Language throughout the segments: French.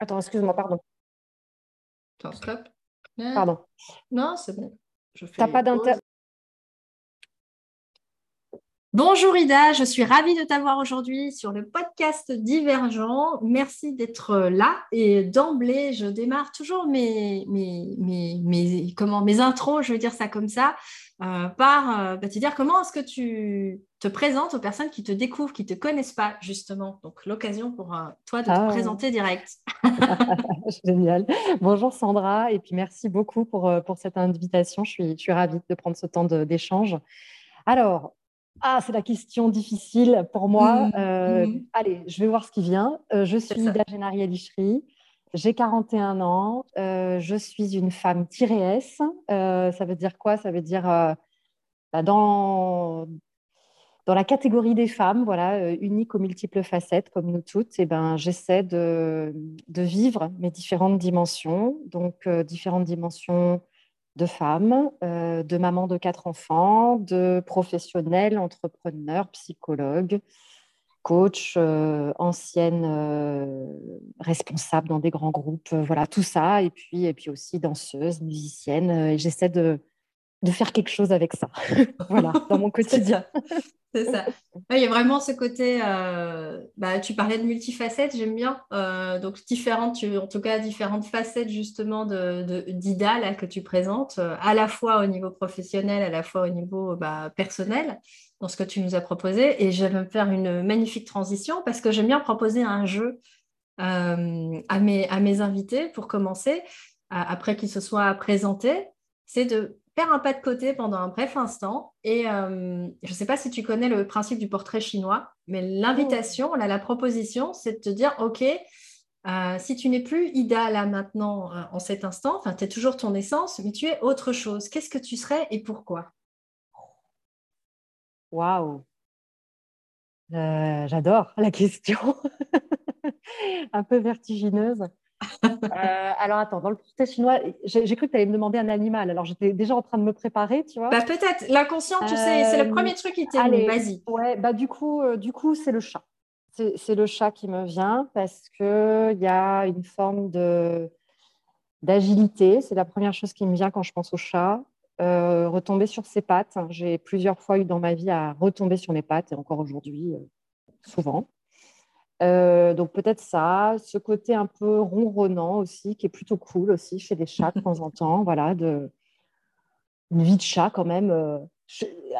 Attends, excuse-moi, pardon. Attends, stop. Pardon. Non, c'est bon. Tu n'as pas d'inter... Bonjour Ida, je suis ravie de t'avoir aujourd'hui sur le podcast Divergent. Merci d'être là. Et d'emblée, je démarre toujours mes, mes, mes, mes, comment, mes intros, je vais dire ça comme ça, euh, par euh, bah, te dire comment est-ce que tu te présentes aux personnes qui te découvrent, qui ne te connaissent pas, justement. Donc, l'occasion pour euh, toi de te ah. présenter direct. Génial. Bonjour Sandra, et puis merci beaucoup pour, pour cette invitation. Je suis, je suis ravie de prendre ce temps d'échange. Alors, ah, c'est la question difficile pour moi. Mmh, euh, mmh. Allez, je vais voir ce qui vient. Euh, je suis Ida Genari Alichri. J'ai 41 ans. Euh, je suis une femme tirée S. ça veut dire quoi? Ça veut dire bah, dans, dans la catégorie des femmes, voilà, uniques aux multiples facettes, comme nous toutes, eh ben, j'essaie de, de, vivre mes différentes dimensions. Donc, différentes dimensions de femmes, euh, de mamans de quatre enfants, de professionnels, entrepreneurs, psychologues, coachs, euh, anciennes euh, responsables dans des grands groupes, voilà, tout ça. Et puis, et puis aussi danseuse, musicienne. et j'essaie de, de faire quelque chose avec ça, voilà, dans mon quotidien. C'est ça. Il y a vraiment ce côté, euh, bah, tu parlais de multifacettes, j'aime bien. Euh, donc, différentes, en tout cas, différentes facettes justement d'Ida de, que tu présentes, euh, à la fois au niveau professionnel, à la fois au niveau bah, personnel, dans ce que tu nous as proposé. Et je vais me faire une magnifique transition parce que j'aime bien proposer un jeu à, mes, à mes invités pour commencer, après qu'ils se soient présentés. C'est de faire un pas de côté pendant un bref instant. Et euh, je ne sais pas si tu connais le principe du portrait chinois, mais l'invitation, la proposition, c'est de te dire, OK, euh, si tu n'es plus Ida là maintenant, euh, en cet instant, enfin, tu es toujours ton essence, mais tu es autre chose. Qu'est-ce que tu serais et pourquoi? Waouh J'adore la question. un peu vertigineuse. Euh, alors attends, dans le portrait chinois, j'ai cru que tu allais me demander un animal. Alors j'étais déjà en train de me préparer, tu vois. Bah, peut-être l'inconscient, tu sais, c'est le euh, premier truc qui t'est venu. Vas-y. Ouais, bah du coup, euh, du coup, c'est le chat. C'est le chat qui me vient parce que il y a une forme de d'agilité. C'est la première chose qui me vient quand je pense au chat. Retomber sur ses pattes. J'ai plusieurs fois eu dans ma vie à retomber sur mes pattes et encore aujourd'hui, souvent. Euh, donc peut-être ça, ce côté un peu ronronnant aussi, qui est plutôt cool aussi chez les chats de temps en temps, voilà, de une vie de chat quand même, euh,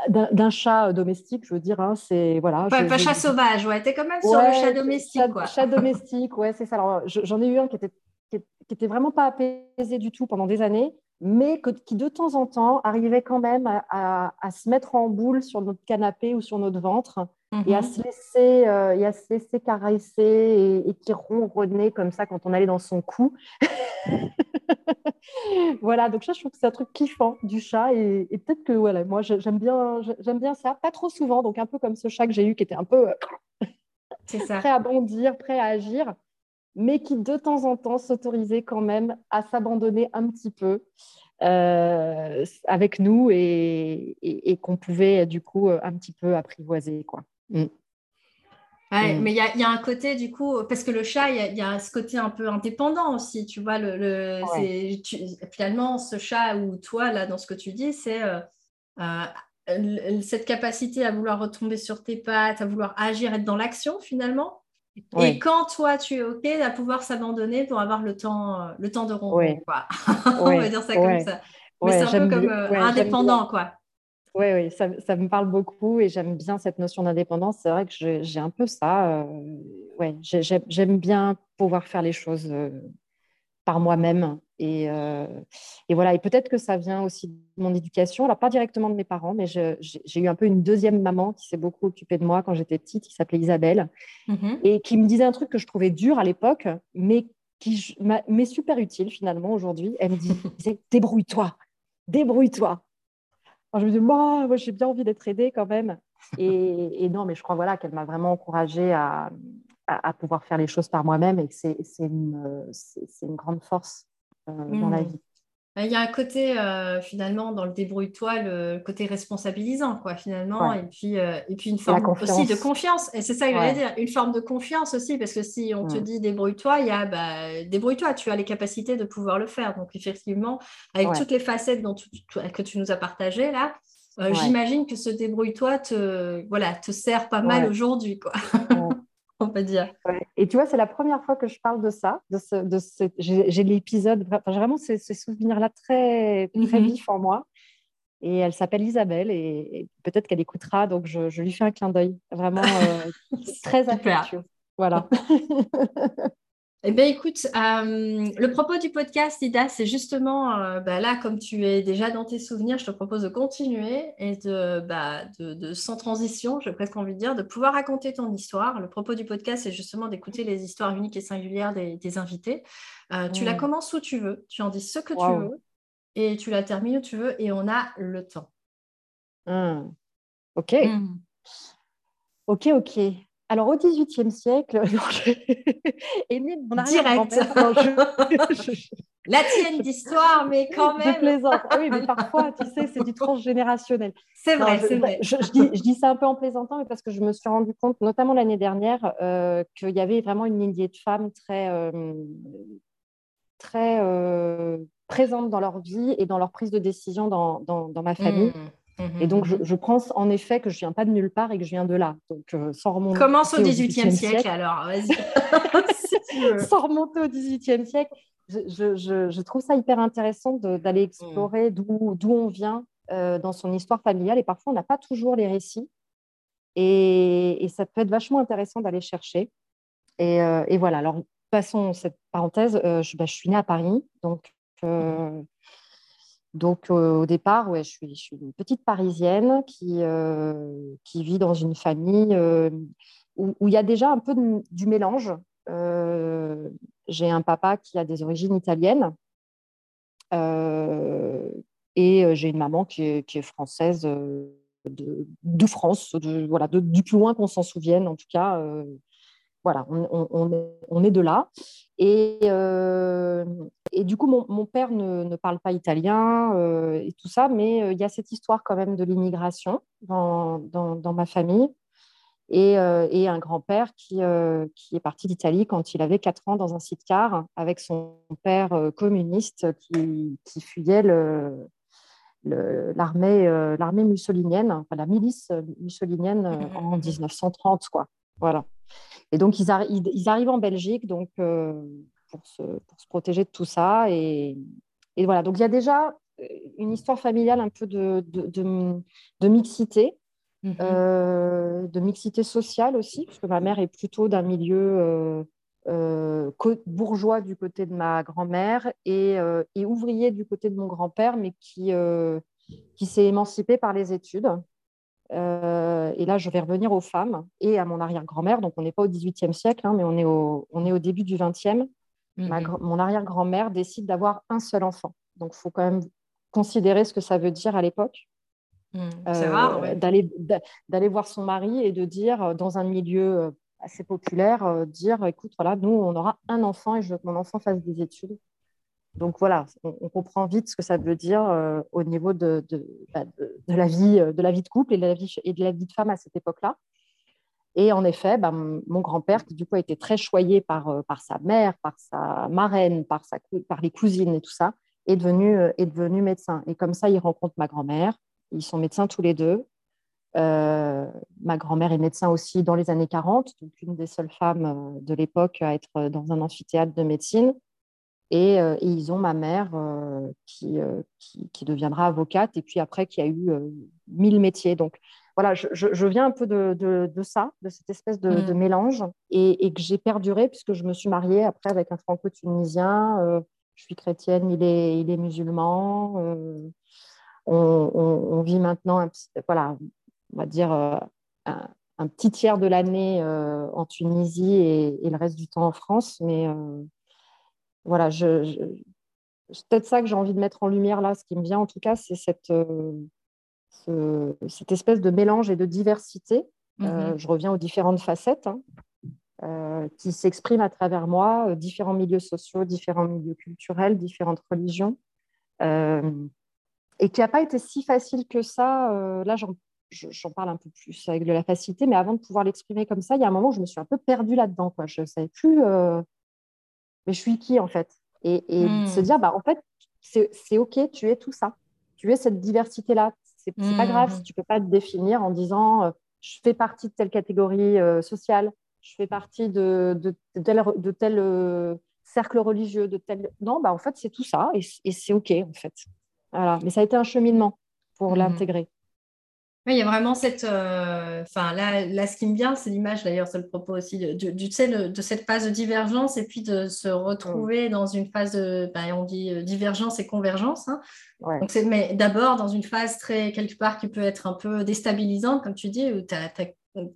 d'un chat domestique, je veux dire, hein, c'est voilà. pas chat sauvage, ouais, t'es quand même sur le chat domestique, chat, quoi. Chat domestique, ouais, c'est ça. Alors j'en ai eu un qui était qui, était vraiment pas apaisé du tout pendant des années, mais qui de temps en temps arrivait quand même à, à se mettre en boule sur notre canapé ou sur notre ventre et, à mhm. se laisser, euh, et à se laisser caresser et, qui ronronnait comme ça quand on allait dans son cou. voilà, donc ça, je trouve que c'est un truc kiffant du chat et, peut-être que voilà, moi j'aime bien, j'aime bien ça, pas trop souvent, donc un peu comme ce chat que j'ai eu qui était un peu ça. prêt à bondir, prêt à agir, mais qui de temps en temps s'autorisait quand même à s'abandonner un petit peu. Euh, avec nous et, et qu'on pouvait du coup un petit peu apprivoiser quoi. Mm. Mm. Mais il y, a, un côté, du coup, parce que le chat, il y, a ce côté un peu indépendant aussi, tu vois. Le, finalement, ce chat ou toi, là, dans ce que tu dis, c'est euh, euh, cette capacité à vouloir retomber sur tes pattes, à vouloir agir, être dans l'action, finalement. Et quand toi, tu es OK, à pouvoir s'abandonner pour avoir le temps, euh, le temps de rompre, quoi? On va dire ça comme ça. Mais c'est un peu comme indépendant, quoi. Oui, oui, ça, me parle beaucoup et j'aime bien cette notion d'indépendance. C'est vrai que j'ai un peu ça. Euh, ouais, j'aime bien pouvoir faire les choses euh, par moi-même. Et, euh, et, voilà, et peut-être que ça vient aussi de mon éducation. Alors, pas directement de mes parents, mais j'ai eu un peu une deuxième maman qui s'est beaucoup occupée de moi quand j'étais petite, qui s'appelait Isabelle, mm-hmm. et qui me disait un truc que je trouvais dur à l'époque, mais qui m'est super utile finalement aujourd'hui. Elle me disait Débrouille-toi, débrouille-toi je me dis, moi, moi j'ai bien envie d'être aidée quand même. Et, non, mais je crois voilà, qu'elle m'a vraiment encouragée à, à, pouvoir faire les choses par moi-même et que c'est une, une, grande force euh, dans la mmh. vie. Euh, il y a un côté, euh, finalement, dans le débrouille-toi, le côté responsabilisant, quoi, finalement. Et, puis, euh, et puis, une forme aussi de confiance. Et c'est ça que je voulais dire. Une forme de confiance aussi, parce que si on te dit débrouille-toi, il y a bah, débrouille-toi, tu as les capacités de pouvoir le faire. Donc, effectivement, avec toutes les facettes dont que tu nous as partagées là, j'imagine que ce débrouille-toi te, voilà, te sert pas mal aujourd'hui, quoi. on peut dire. Et tu vois, c'est la première fois que je parle de ça. De ce, de j'ai l'épisode, enfin, vraiment ces, souvenirs-là très, très mhm. vifs en moi. Et elle s'appelle Isabelle et, peut-être qu'elle écoutera, donc je, lui fais un clin d'œil. Vraiment euh, très affectueux. Voilà. Eh bien, écoute, euh, le propos du podcast, Ida, c'est justement, euh, bah, là, comme tu es déjà dans tes souvenirs, je te propose de continuer et de, bah, de, sans transition, j'ai presque envie de dire, de pouvoir raconter ton histoire. Le propos du podcast, c'est justement d'écouter les histoires uniques et singulières des, invités. Euh, tu la commences où tu veux, tu en dis ce que tu veux et tu la termines où tu veux et on a le temps. Mmh. Ok. Mmh. Ok, ok. Alors, au XVIIIe siècle, est né mon Direct. La tienne d'histoire, mais quand même. Je plaisante. Oui, mais parfois, tu sais, c'est du transgénérationnel. C'est vrai, c'est vrai. Je, dis, ça un peu en plaisantant, mais parce que je me suis rendu compte, notamment l'année dernière, euh, qu'il y avait vraiment une lignée de femmes très, euh, très euh, présentes dans leur vie et dans leur prise de décision dans, dans, ma famille. Mmh. Et donc, mhm. je, pense en effet que je viens pas de nulle part et que je viens de là. Donc, euh, sans remonter Commence au XVIIIe siècle, siècle, alors, vas-y. sans remonter au XVIIIe siècle, je, je, trouve ça hyper intéressant d'aller explorer mm. d'où on vient euh, dans son histoire familiale. Et parfois, on n'a pas toujours les récits. Et, et, ça peut être vachement intéressant d'aller chercher. Et, euh, et, voilà, alors passons cette parenthèse. Je, bah, je, suis née à Paris, donc. Donc, au départ, ouais, je, suis, une petite Parisienne qui, euh, qui vit dans une famille euh, où, il y a déjà un peu du mélange. Euh, j'ai un papa qui a des origines italiennes et j'ai une maman qui est, qui est française de, France, voilà, du plus loin qu'on s'en souvienne, en tout cas voilà, on, est, de là. Et, euh, et du coup, mon, père ne, parle pas italien euh, et tout ça, mais euh, il y a cette histoire quand même de l'immigration dans, ma famille. Et, un grand-père qui, qui, est parti d'Italie quand il avait 4 ans dans un site-car avec son père communiste qui, fuyait l'armée l'armée mussolinienne, enfin, la milice mussolinienne en 1930. Quoi. Voilà. Et donc, ils, arrivent en Belgique donc, euh, pour, se, protéger de tout ça. Et, voilà, donc il y a déjà euh, une histoire familiale un peu de, mixité, mhm. euh, de mixité sociale aussi, parce que ma mère est plutôt d'un milieu bourgeois du côté de ma grand-mère et, et, ouvrier du côté de mon grand-père, mais qui, qui s'est émancipé par les études. Euh, et là, je vais revenir aux femmes et à mon arrière-grand-mère. Donc, on n'est pas au XVIIIe siècle, hein, mais on est au, on est au début du XXe. Mhm. Mon arrière-grand-mère décide d'avoir un seul enfant. Donc, il faut quand même considérer ce que ça veut dire à l'époque. C'est euh, D'aller voir son mari et de dire, euh, dans un milieu assez populaire, dire, écoute, voilà, nous, on aura un enfant et je veux que mon enfant fasse des études. Donc voilà, on, comprend vite ce que ça veut dire euh, au niveau bah, de, de, la vie, euh, de la vie de couple et de la vie, et de, la vie de femme à cette époque-là. Et en effet, bah, mon grand-père, qui du coup a été très choyé par, euh, par sa mère, par sa marraine, par, sa, par les cousines et tout ça, est devenu, est devenu médecin. Et comme ça, il rencontre ma grand-mère. Ils sont médecins tous les deux. ma grand-mère est médecin aussi dans les années 40, donc une des seules femmes de l'époque à être dans un amphithéâtre de médecine. Euh, et, ils ont ma mère euh, euh, qui, qui, deviendra avocate et puis après qui a eu mille métiers. Donc voilà, je, viens un peu de, de, ça, de cette espèce de, mm. mélange et, que j'ai perduré puisque je me suis mariée après avec un franco-tunisien. je suis chrétienne, il est, il est musulman. On, on, vit maintenant, un voilà, on va dire un, petit tiers de l'année en Tunisie et, et, le reste du temps en France. Mais voilà, je, c'est peut-être ça que j'ai envie de mettre en lumière là. Ce qui me vient en tout cas, c'est cette, euh, cette espèce de mélange et de diversité. Euh, mhm. je reviens aux différentes facettes hein, euh, qui s'expriment à travers moi, différents milieux sociaux, différents milieux culturels, différentes religions. et qui n'a pas été si facile que ça. là, j'en parle un peu plus avec de la facilité, mais avant de pouvoir l'exprimer comme ça, il y a un moment où je me suis un peu perdue là-dedans. Quoi. Je ne savais plus, mais je suis qui en fait? Et, de se hmm. dire, bah, en fait, c'est OK, tu es tout ça. Tu es cette diversité-là. C'est n'est pas grave si hmm. tu ne peux pas te définir en disant, je fais partie de telle catégorie sociale, je fais partie de, de, tel, de tel euh, cercle religieux, de tel... Non, bah, en fait, c'est tout ça et, c'est OK, en fait. Voilà. Mais ça a été un cheminement pour mhm. l'intégrer. Oui, il y a vraiment cette. Euh, enfin, là, là, ce qui me vient, c'est l'image, d'ailleurs, c'est le propos aussi, de, de, de, cette phase de divergence et puis de se retrouver mm. dans une phase de. Ben, on dit euh, divergence et convergence. Hein. Donc, mais d'abord, dans une phase très, quelque part, qui peut être un peu déstabilisante, comme tu dis, où tu as,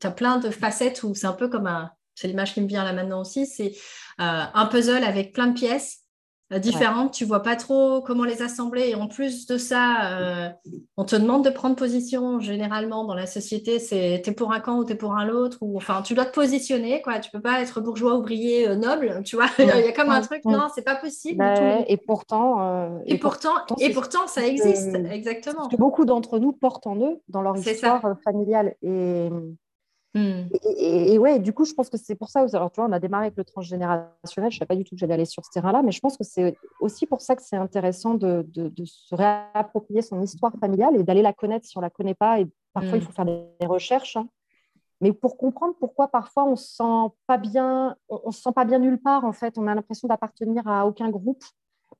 as plein de facettes où c'est un peu comme un, c'est l'image qui me vient là maintenant aussi, c'est euh, un puzzle avec plein de pièces euh, différentes, tu vois pas trop comment les assembler. Et en plus de ça, euh, on te demande de prendre position généralement dans la société, c'est t'es pour un camp ou t'es pour un autre, ou enfin tu dois te positionner, quoi. Tu peux pas être bourgeois, ouvrier, noble, tu vois. Il y a comme un truc, non, c'est pas possible. Bah et pourtant, et, pourtant, et pourtant, ça existe, exactement. Que beaucoup d'entre nous portent en eux dans leur histoire familiale et Hmm. Et, ouais, du coup, je pense que c'est pour ça. Alors, tu vois, on a démarré avec le transgénérationnel. Je ne savais pas du tout que j'allais aller sur ce terrain-là, mais je pense que c'est aussi pour ça que c'est intéressant de, de, se réapproprier son histoire familiale et d'aller la connaître si on ne la connaît pas. Et parfois, il hmm. faut faire des recherches. Hein. Mais pour comprendre pourquoi parfois on ne se sent pas bien, on, se sent pas bien nulle part, en fait, on a l'impression d'appartenir à aucun groupe.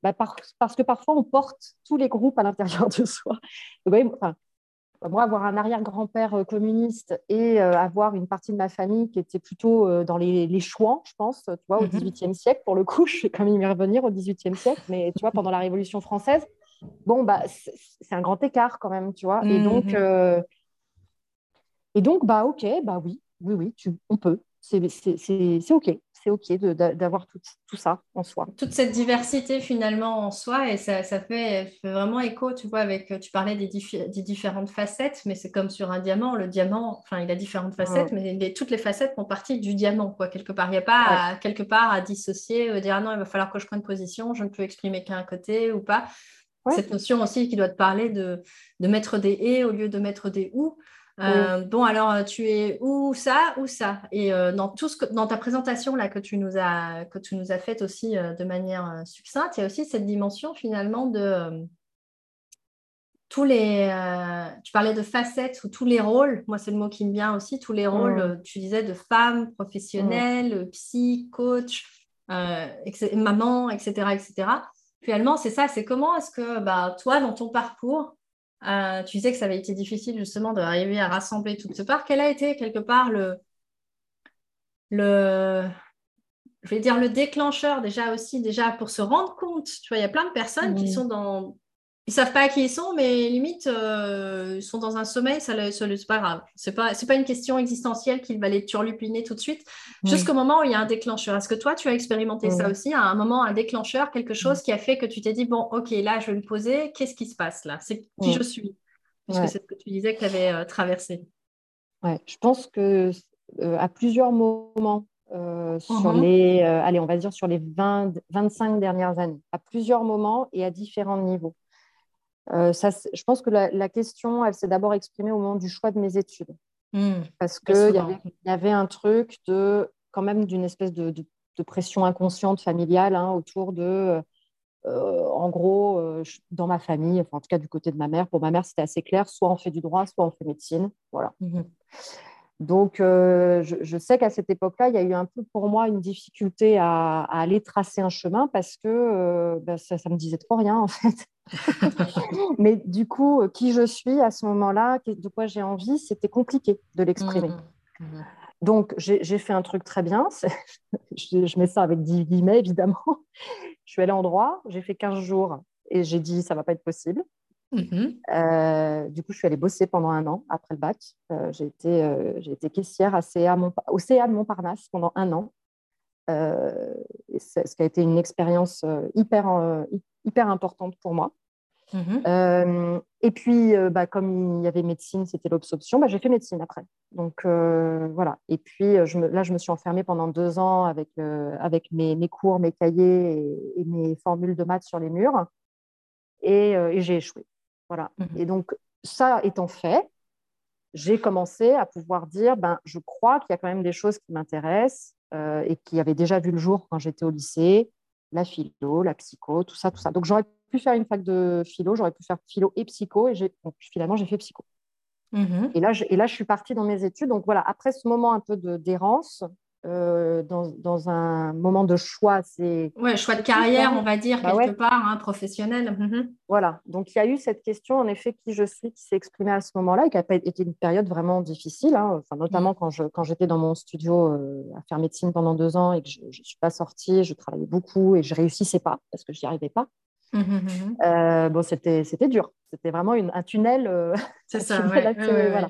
Bah, parce que parfois on porte tous les groupes à l'intérieur de soi. enfin, moi, avoir un arrière-grand-père euh, communiste et euh, avoir une partie de ma famille qui était plutôt euh, dans les, les chouans, je pense, tu vois, au mhm. XVIIIe siècle, pour le coup, je vais quand même y revenir au XVIIIe siècle, mais tu vois, pendant la Révolution française, bon, bah, c'est un grand écart quand même, tu vois. Et donc, mhm. et donc, bah, ok, bah oui, oui, oui, tu, on peut, c'est ok c'est OK d'avoir tout, tout, ça en soi. Toute cette diversité finalement en soi, et ça, ça fait, vraiment écho, tu vois, avec, tu parlais des, des différentes facettes, mais c'est comme sur un diamant, le diamant, enfin, il a différentes facettes, mais toutes les facettes font partie du diamant, quoi, quelque part. Il n'y a pas quelque part à dissocier, euh, dire, ah non, il va falloir que je prenne position, je ne peux exprimer qu'un côté ou pas. Cette notion aussi qui doit te parler de, de mettre des et au lieu de mettre des ou. Euh, bon, alors euh, tu es où ça, ou ça? Et euh, dans tout ce que, dans ta présentation là que tu nous as que tu nous as faite aussi de manière succincte, il y a aussi cette dimension finalement de tous les. tu parlais de facettes ou tous les rôles. Moi, c'est le mot qui me vient aussi. Tous les rôles. Tu disais de femme, professionnelle, psy, coach, maman, etc., etc. Finalement, c'est ça. C'est comment est-ce que bah, toi, dans ton parcours, euh, tu disais que ça avait été difficile justement d'arriver à rassembler tout ce part. Quel a été quelque part le, le, je vais dire le déclencheur déjà aussi, déjà pour se rendre compte? Tu vois, il y a plein de personnes qui sont dans, ils savent pas qui ils sont, mais limite, euh, ils sont dans un sommeil, ça, le, c'est pas grave. C'est pas, c'est pas une question existentielle qu'il va les turlupiner tout de suite, jusqu'au moment où il y a un déclencheur. Est-ce que toi, tu as expérimenté ça aussi, à un moment, un déclencheur, quelque chose qui a fait que tu t'es dit, bon, ok, là, je vais me poser, qu'est-ce qui se passe là? C'est qui je suis? Puisque c'est ce que tu disais que tu avais euh, traversé. Ouais, je pense que euh, à plusieurs moments, sur mhm. les, allez, on va dire sur les 20, 25 dernières années, à plusieurs moments et à différents niveaux. Euh, ça, je pense que la, question, elle s'est d'abord exprimée au moment du choix de mes études. Hmm, parce qu'il y, y, avait un truc de, quand même d'une espèce de, pression inconsciente familiale hein, autour de, euh, en gros, euh, dans ma famille, enfin, en tout cas du côté de ma mère, pour ma mère, c'était assez clair, soit on fait du droit, soit on fait médecine. Voilà. Mhm. Donc, euh, je, sais qu'à cette époque-là, il y a eu un peu pour moi une difficulté à, aller tracer un chemin parce que euh, bah, ça, ne me disait trop rien en fait. Mais du coup, qui je suis à ce moment-là, de quoi j'ai envie, c'était compliqué de l'exprimer. Mmh, mmh. Donc, j'ai fait un truc très bien. je, je, mets ça avec 10 guillemets, évidemment. Je suis allée en droit, j'ai fait 15 jours et j'ai dit ça ne va pas être possible. Mhm. Euh, du coup, je suis allée bosser pendant un an après le bac. Euh, j'ai été, euh, été, caissière à CA au CA de Montparnasse pendant un an. ce qui a été une expérience hyper, hyper importante pour moi. Mhm. et puis, bah, comme il y avait médecine, c'était l'obsoption, bah, j'ai fait médecine après. Donc voilà. Et puis je me, là, je me suis enfermée pendant deux ans avec, avec mes, mes, cours, mes cahiers et, et, mes formules de maths sur les murs. et, j'ai échoué. Voilà. Mhm. Et donc, ça étant fait, j'ai commencé à pouvoir dire, ben, je crois qu'il y a quand même des choses qui m'intéressent et qui avaient déjà vu le jour quand j'étais au lycée, la philo, la psycho, tout ça, tout ça. Donc, j'aurais pu faire une fac de philo, j'aurais pu faire philo et psycho, et finalement, j'ai fait psycho. Et, là, je, et là, je suis partie dans mes études. Donc voilà, après ce moment un peu d'errance, euh, dans, un moment de choix, c'est... Ouais, choix de carrière, on va dire, bah quelque part, hein, professionnel. Mhm. Voilà, donc il y a eu cette question, en effet, qui je suis, qui s'est exprimée à ce moment-là, et qui a été une période vraiment difficile, hein. enfin, notamment mhm. quand, je, quand j'étais dans mon studio euh, à faire médecine pendant deux ans et que je ne suis pas sortie, je travaillais beaucoup et je réussissais pas parce que je n'y arrivais pas. Mmh, mmh, mmh, euh, bon, c'était, c'était dur. C'était vraiment une, un tunnel. C'est ça, voilà.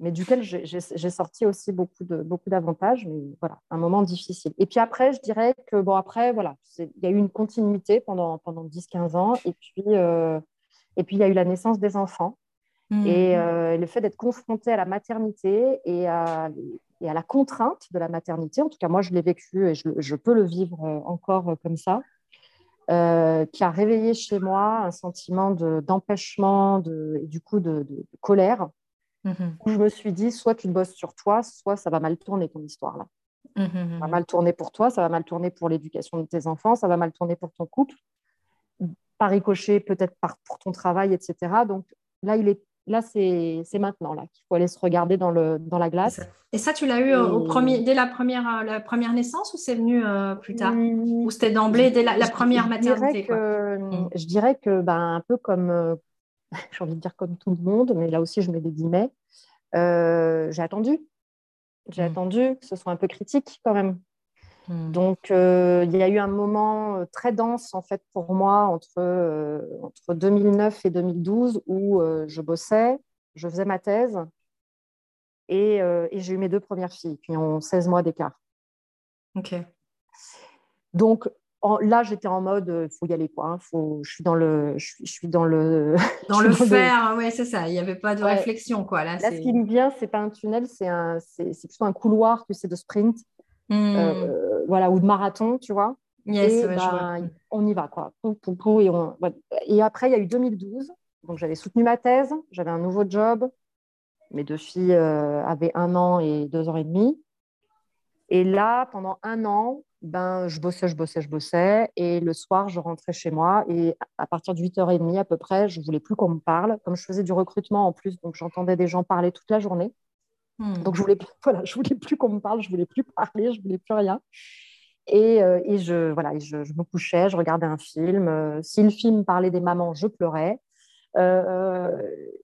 Mais duquel j'ai, sorti aussi beaucoup, de, beaucoup d'avantages. Mais voilà, un moment difficile. Et puis après, je dirais que, bon, après, voilà, il y a eu une continuité pendant, pendant 10-15 ans. Et puis, euh, et puis, il y a eu la naissance des enfants. Et le fait d'être confronté à la maternité et à, et à la contrainte de la maternité, en tout cas, moi, je l'ai vécu et je, je peux le vivre encore comme ça. Euh, qui a réveillé chez moi un sentiment d'empêchement de, et du coup de, colère. Mhm. Où je me suis dit, soit tu bosses sur toi, soit ça va mal tourner ton histoire là. Mhm, ça va mal tourner pour toi, ça va mal tourner pour l'éducation de tes enfants, ça va mal tourner pour ton couple, par ricochet peut-être pour ton travail, etc. Donc là, il est là, c'est maintenant là qu'il faut aller se regarder dans, le, dans la glace. Et ça, tu l'as eu au premier, dès la première, euh, la première naissance ou c'est venu euh, plus tard? Mmh. Ou c'était d'emblée dès la, première maternité mmh. Je dirais que, ben, un peu comme, euh, j'ai envie de dire comme tout le monde, mais là aussi je mets des guillemets, j'ai attendu. J'ai mmh. attendu que ce soit un peu critique quand même. Hmm. Donc, euh, il y a eu un moment euh, très dense, en fait, pour moi, entre, euh, entre 2009 et 2012, où je bossais, je faisais ma thèse, et, et j'ai eu mes deux premières filles, qui ont 16 mois d'écart. OK. Donc, là, j'étais en mode, il faut y aller, quoi. Hein, faut, je suis dans le, je suis, je suis dans le, dans le faire. Oui, c'est ça. Il n'y avait pas de réflexion, quoi. Là, là ce qui me vient, c'est pas un tunnel, c'est un, c'est plutôt un couloir, tu sais, de sprint. Hmm. Euh, voilà, ou de marathon, tu vois. et, ben, on y va, quoi. et, et après, il y a eu 2012. Donc, j'avais soutenu ma thèse, j'avais un nouveau job. Mes deux filles euh, avaient un an et deux ans et demi. Et là, pendant un an, ben, je bossais, je bossais, je bossais. Et le soir, je rentrais chez moi. Et à partir de 8h30 à peu près, je ne voulais plus qu'on me parle. Comme je faisais du recrutement en plus, donc j'entendais des gens parler toute la journée. Hmm. Donc, je voulais, voilà, je voulais plus qu'on me parle, je voulais plus parler, je voulais plus rien. Et, euh, et je, voilà, je, me couchais, je regardais un film. Euh, si le film parlait des mamans, je pleurais. Euh,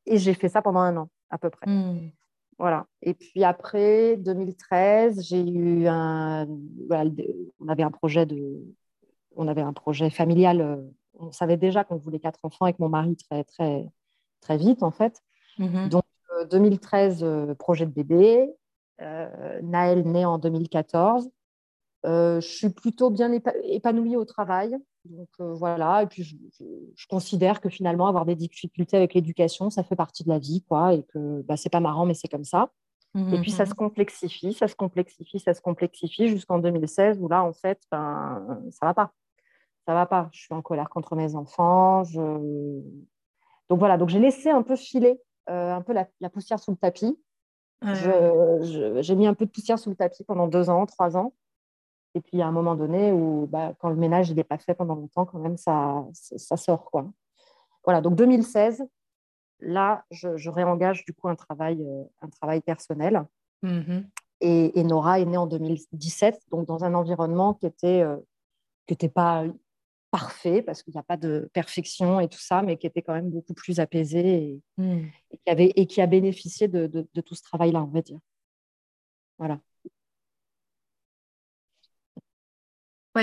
et j'ai fait ça pendant un an, à peu près. Hmm. Voilà. Et puis après, 2013, j'ai eu un. Voilà, on avait un projet de. On avait un projet familial. On savait déjà qu'on voulait quatre enfants avec mon mari très, très, très vite, en fait. Mm-hmm. Donc, 2013, euh, projet de bébé. Euh, Naël né en 2014. Euh, je suis plutôt bien épanouie au travail. Donc voilà, et puis je, considère que finalement avoir des difficultés avec l'éducation, ça fait partie de la vie, quoi, et que bah, c'est pas marrant, mais c'est comme ça. Mmh, et puis ça mmh. se complexifie, ça se complexifie, ça se complexifie jusqu'en 2016 où là, en fait, ben, ça va pas. Ça va pas. Je suis en colère contre mes enfants. Je... Donc voilà, donc j'ai laissé un peu filer euh, un peu la, poussière sous le tapis. J'ai mis un peu de poussière sous le tapis pendant deux ans, trois ans. Et puis, à un moment donné, où bah, quand le ménage n'est pas fait pendant longtemps, quand même, ça, ça sort. Quoi. Voilà, donc 2016, là, je, réengage du coup un travail, euh, un travail personnel. Mm-hmm. Et, Nora est née en 2017, donc dans un environnement qui était, euh, qui pas parfait, parce qu'il n'y a pas de perfection et tout ça, mais qui était quand même beaucoup plus apaisé et, hmm. qui, avait, et qui a bénéficié de, de, tout ce travail-là, on va dire. Voilà.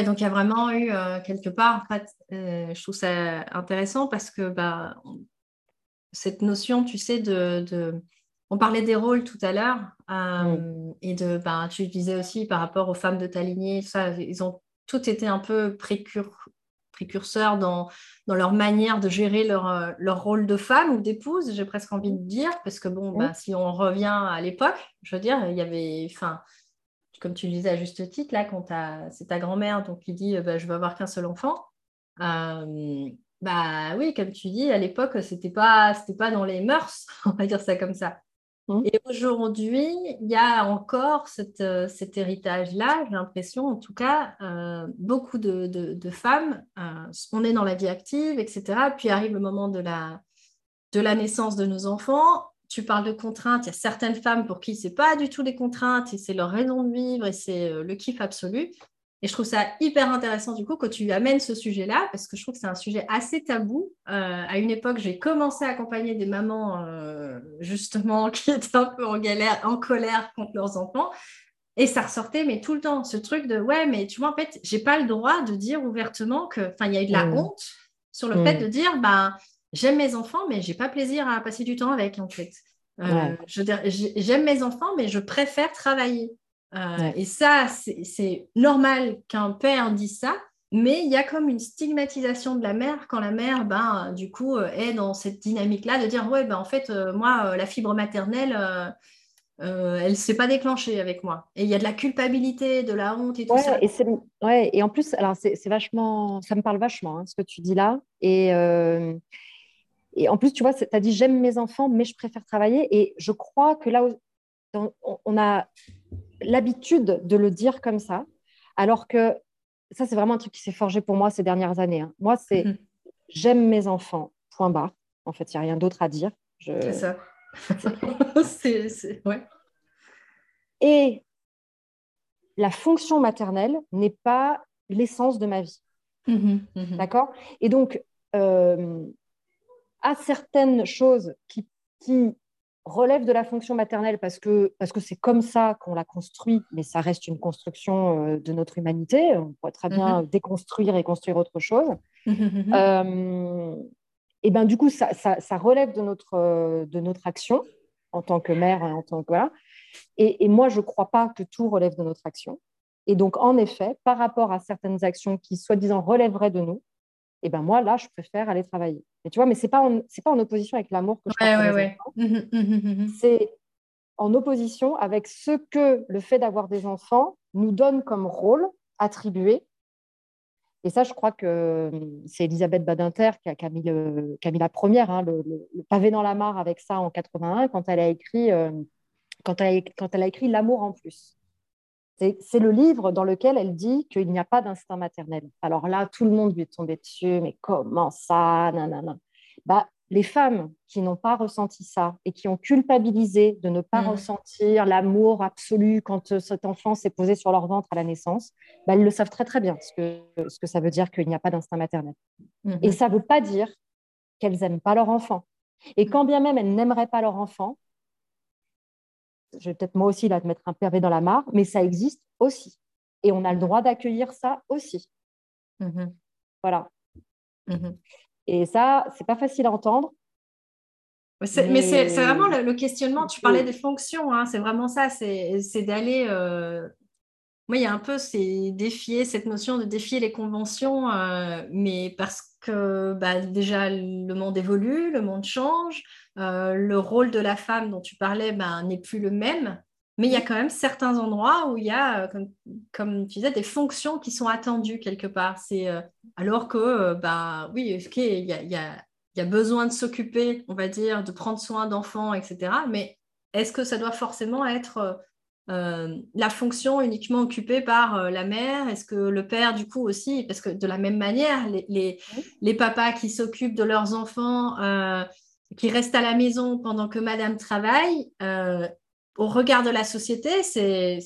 Donc il y a vraiment eu euh, quelque part, en fait, euh, je trouve ça intéressant parce que bah, cette notion, tu sais, de, de, On parlait des rôles tout à l'heure, euh, et de, bah, tu disais aussi par rapport aux femmes de ta lignée, ça, ils ont tout été un peu précur précurseurs dans, dans leur manière de gérer leur, leur rôle de femme ou d'épouse, j'ai presque envie de dire, parce que bon, bah, si on revient à l'époque, je veux dire, il y avait, enfin, comme tu le disais à juste titre, là, quand c'est ta grand-mère donc, qui dit bah, je veux avoir qu'un seul enfant, euh, bah oui, comme tu dis, à l'époque, c'était pas, c'était pas dans les mœurs, on va dire ça comme ça. Mmh. Et aujourd'hui, il y a encore euh, cet héritage-là, j'ai l'impression, en tout cas, euh, beaucoup de, femmes, on est dans la vie active, etc. Puis arrive le moment de la, de la naissance de nos enfants. Tu parles de contraintes, il y a certaines femmes pour qui ce n'est pas du tout des contraintes, et c'est leur raison de vivre, et c'est le kiff absolu. Et je trouve ça hyper intéressant du coup que tu amènes ce sujet-là, parce que je trouve que c'est un sujet assez tabou. Euh, à une époque, j'ai commencé à accompagner des mamans euh, justement qui étaient un peu en galère, en colère contre leurs enfants. Et ça ressortait, mais tout le temps, ce truc de ouais, mais tu vois, en fait, j'ai pas le droit de dire ouvertement que, enfin, il y a eu de la mmh. honte sur le fait mmh. de dire, ben, j'aime mes enfants, mais j'ai pas plaisir à passer du temps avec, en fait. Euh, j'aime mes enfants, mais je préfère travailler. Euh, et ça, c'est normal qu'un père dise ça, mais il y a comme une stigmatisation de la mère quand la mère, ben, du coup, euh, est dans cette dynamique-là de dire, ouais, ben, en fait, euh, moi, la fibre maternelle, elle ne s'est pas déclenchée avec moi. Et il y a de la culpabilité, de la honte et tout ça. Et, ouais, et en plus, alors c'est vachement, ça me parle vachement, hein, ce que tu dis là. Et, et en plus, tu vois, tu as dit, j'aime mes enfants, mais je préfère travailler. Et je crois que là, on a l'habitude de le dire comme ça, alors que ça, c'est vraiment un truc qui s'est forgé pour moi ces dernières années. Hein. Moi, c'est mhm. j'aime mes enfants, point barre. En fait, il n'y a rien d'autre à dire. C'est ça. c'est, ouais. Et la fonction maternelle n'est pas l'essence de ma vie. Mhm, mhm. D'accord? Et donc, euh, à certaines choses qui, qui relève de la fonction maternelle parce que parce que c'est comme ça qu'on l'a construit, mais ça reste une construction euh, de notre humanité. On pourrait très bien mhm. déconstruire et construire autre chose. Euh, et ben du coup, ça, ça, relève de notre de notre action en tant que mère, en tant que voilà. Et, et moi, je ne crois pas que tout relève de notre action. Et donc, en effet, par rapport à certaines actions qui, soi-disant, relèveraient de nous, et ben moi, là, je préfère aller travailler. Mais tu vois, mais ce n'est pas, en, pas en opposition avec l'amour que je ouais, ouais, mmh mmh mmh C'est en opposition avec ce que le fait d'avoir des enfants nous donne comme rôle attribué. Et ça, je crois que c'est Elisabeth Badinter qui a, mis, la première, hein, le, pavé dans la mare avec ça en 81, quand elle a écrit, euh, quand quand elle a écrit L'amour en plus. C'est le livre dans lequel elle dit qu'il n'y a pas d'instinct maternel. Alors là, tout le monde lui est tombé dessus, mais comment ça nanana. Bah, les femmes qui n'ont pas ressenti ça et qui ont culpabilisé de ne pas mm. ressentir l'amour absolu quand euh, cet enfant s'est posé sur leur ventre à la naissance, bah, elles le savent très très bien ce que, ce que ça veut dire qu'il n'y a pas d'instinct maternel. Mm-hmm. Et ça ne veut pas dire qu'elles n'aiment pas leur enfant. Et quand bien même elles n'aimeraient pas leur enfant, je vais peut-être moi aussi là te mettre un pavé dans la mare, mais ça existe aussi. Et on a le droit d'accueillir ça aussi. Mm-hmm. Voilà. Mm-hmm. Et ça, c'est pas facile à entendre. Mais, c'est vraiment le, questionnement. Tu parlais des fonctions, hein, c'est vraiment ça. C'est d'aller. Euh... Moi, il y a un peu c'est défier cette notion de défier les conventions, euh, mais parce que bah, déjà le monde évolue, le monde change. Euh, le rôle de la femme dont tu parlais ben, n'est plus le même, mais il y a quand même certains endroits où il y a, euh, comme, tu disais, des fonctions qui sont attendues quelque part. C'est euh, alors que, ben, oui, il y a, besoin de s'occuper, on va dire, de prendre soin d'enfants, etc. Mais est-ce que ça doit forcément être la fonction uniquement occupée par la mère? Est-ce que le père, du coup, aussi Parce que de la même manière, les, les papas qui s'occupent de leurs enfants qui reste à la maison pendant que madame travaille, euh, au regard de la société, c'est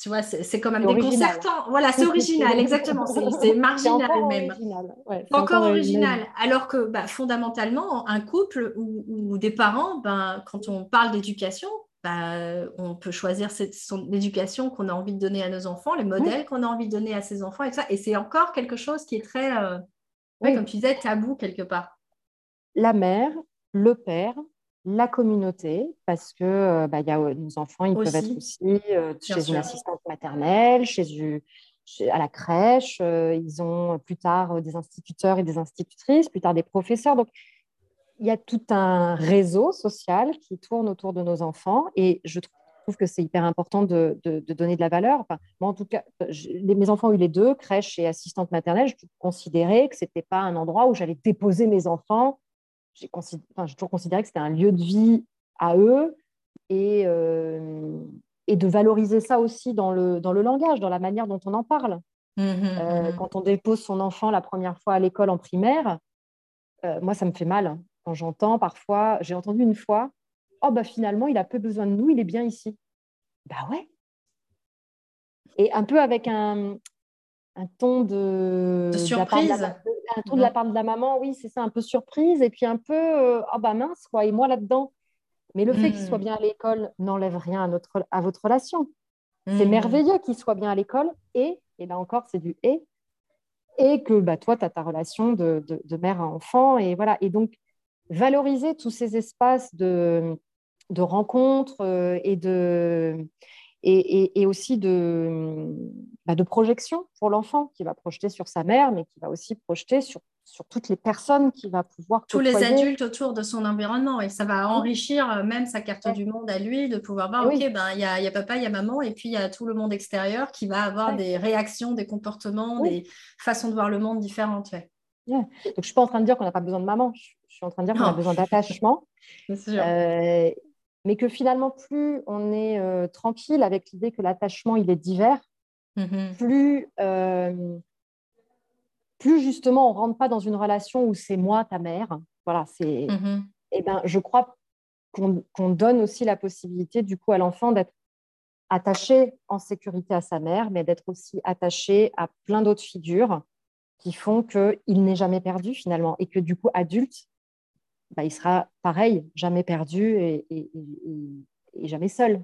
tu vois, c'est quand même déconcertant. Voilà, c'est original, exactement. C'est marginal même. encore, original. Alors que bah, fondamentalement, un couple ou, des parents, ben, quand on parle d'éducation, bah, on peut choisir l'éducation qu'on a envie de donner à nos enfants, les modèles qu'on a envie de donner à ses enfants et ça. Et c'est encore quelque chose qui est très, euh, comme tu disais, tabou quelque part. La mère le père, la communauté, parce que euh, bah, y a, euh, nos enfants, ils peuvent être aussi euh, chez une assistante maternelle, chez, à la crèche, ils ont plus tard des instituteurs et des institutrices, plus tard des professeurs. Donc, il y a tout un réseau social qui tourne autour de nos enfants et je trouve que c'est hyper important de, donner de la valeur. moi, en tout cas, mes enfants ont eu les deux, crèche et assistante maternelle. Je considérais que ce n'était pas un endroit où j'allais déposer mes enfants. J'ai toujours considéré que c'était un lieu de vie à eux et, euh, et de valoriser ça aussi dans le, dans le langage, dans la manière dont on en parle. Mmh, mmh, euh, mmh. quand on dépose son enfant la première fois à l'école en primaire, euh, moi, ça me fait mal. Hein. Quand j'entends parfois, j'ai entendu une fois, oh bah finalement, il a peu besoin de nous, il est bien ici. Bah ouais. Et un peu avec un, un ton de, surprise. un ton de la part de la maman, oui, c'est ça, un peu surprise. Et puis un peu, oh bah mince, quoi, et moi là-dedans. Mais le fait qu'il soit bien à l'école n'enlève rien à, notre, à votre relation. C'est merveilleux qu'il soit bien à l'école et, et là encore, c'est du et, et que bah, toi, tu as ta relation de, de, mère à enfant. Et, voilà. et donc, valoriser tous ces espaces de, de rencontres euh, et, de, et, et, aussi de, bah, de projection pour l'enfant qui va projeter sur sa mère, mais qui va aussi projeter sur, sur toutes les personnes qui va pouvoir. Tous les adultes autour de son environnement. Et ça va enrichir euh, même sa carte du monde à lui, de pouvoir voir, OK, ben, il y, a, y, a, papa, il y a maman, et puis il y a tout le monde extérieur qui va avoir des réactions, des comportements, des façons de voir le monde différentes. Donc, je ne suis pas en train de dire qu'on n'a pas besoin de maman. Je, suis en train de dire qu'on a besoin d'attachement. Euh, mais que finalement, plus on est euh, tranquille avec l'idée que l'attachement, il est divers, mm-hmm. plus, euh, plus justement on rentre pas dans une relation où c'est moi, ta mère. Voilà, c'est. Mm-hmm. Eh ben, je crois qu'on donne aussi la possibilité du coup à l'enfant d'être attaché en sécurité à sa mère, mais d'être aussi attaché à plein d'autres figures qui font qu'il n'est jamais perdu finalement et que du coup adulte, bah, il sera pareil, jamais perdu et, jamais seul.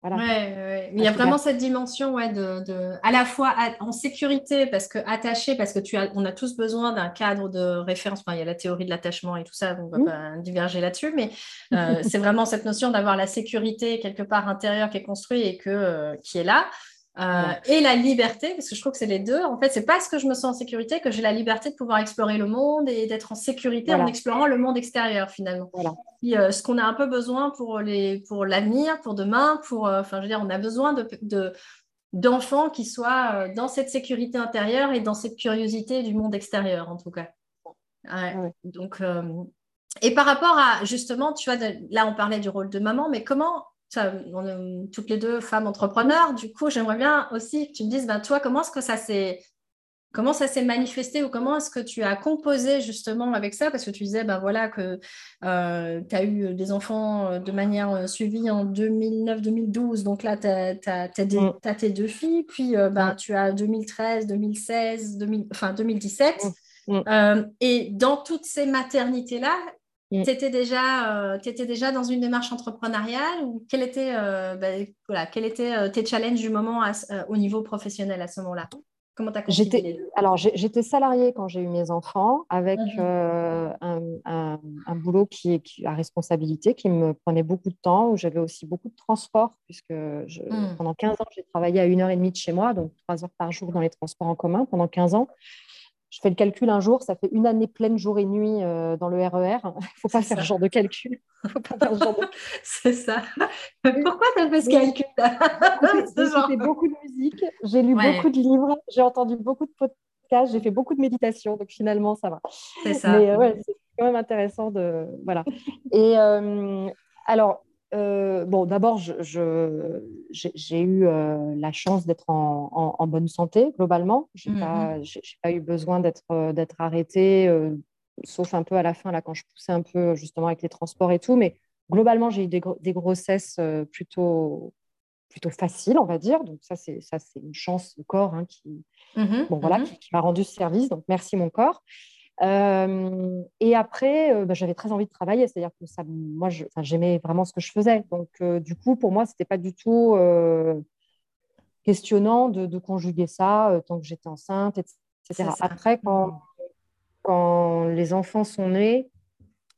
Voilà. Ouais, il y a vraiment cette dimension ouais, de, à la fois en sécurité, parce que attaché, parce que tu as, on a tous besoin d'un cadre de référence. il y a la théorie de l'attachement et tout ça, on ne va mmh. pas diverger là-dessus, mais euh, c'est vraiment cette notion d'avoir la sécurité quelque part intérieure qui est construite et que, euh, qui est là. Euh, et la liberté, parce que je trouve que c'est les deux. En fait, c'est parce que je me sens en sécurité que j'ai la liberté de pouvoir explorer le monde et d'être en sécurité en explorant le monde extérieur finalement. Euh, ce qu'on a un peu besoin pour les pour l'avenir, pour demain, pour euh, enfin je veux dire, on a besoin de, d'enfants qui soient dans cette sécurité intérieure et dans cette curiosité du monde extérieur en tout cas. Donc et par rapport à justement, tu vois, là on parlait du rôle de maman, mais comment on est toutes les deux femmes entrepreneurs. Du coup, j'aimerais bien aussi que tu me dises, ben, toi, comment est-ce que ça s'est comment ça s'est manifesté ou comment est-ce que tu as composé justement avec ça? Parce que tu disais ben voilà, que euh, tu as eu des enfants euh, de manière euh, suivie en 2009-2012. Donc là, tu as, mm. tes deux filles. Puis ben, mm. tu as 2013, 2016, enfin 2017. Mm. et dans toutes ces maternités-là, Mm. Tu étais, déjà, euh, étais déjà dans une démarche entrepreneuriale ou quel était, euh, ben, voilà, quel était euh, tes challenges du moment au niveau professionnel à ce moment-là? Comment tu as j'étais, Alors, j'étais salariée quand j'ai eu mes enfants avec mm-hmm. un, un, boulot qui qui, à responsabilité, qui me prenait beaucoup de temps, où j'avais aussi beaucoup de transport, puisque je, mm. pendant 15 ans, j'ai travaillé à une heure et demie de chez moi, donc trois heures par jour dans les transports en commun pendant 15 ans je fais le calcul un jour, ça fait une année pleine jour et nuit euh, dans le RER. Il ne faut pas faire ce genre de calcul. C'est ça. Pourquoi tu as fait ce calcul-là J'ai fait beaucoup de musique, j'ai lu beaucoup de livres, j'ai entendu beaucoup de podcasts, j'ai fait beaucoup de méditation, donc finalement, ça va. C'est ça. Mais euh, c'est quand même intéressant de... Voilà. Et euh, alors, euh, bon, d'abord, j'ai eu euh, la chance d'être en, bonne santé globalement. Je n'ai mm-hmm. pas, eu besoin d'être euh, arrêtée, sauf un peu à la fin, là, quand je poussais un peu justement avec les transports et tout. Mais globalement, j'ai eu des, grossesses plutôt, plutôt faciles, on va dire. Donc, ça, c'est une chance du corps hein, qui, bon, voilà, mm-hmm. qui m'a rendu ce service. Donc, merci mon corps. Euh, et après, euh, bah, j'avais très envie de travailler, c'est-à-dire que ça, moi, j'aimais vraiment ce que je faisais. Donc, euh, du coup, pour moi, ce n'était pas du tout questionnant de, conjuguer ça tant que j'étais enceinte, etc. Après, quand, quand les enfants sont nés,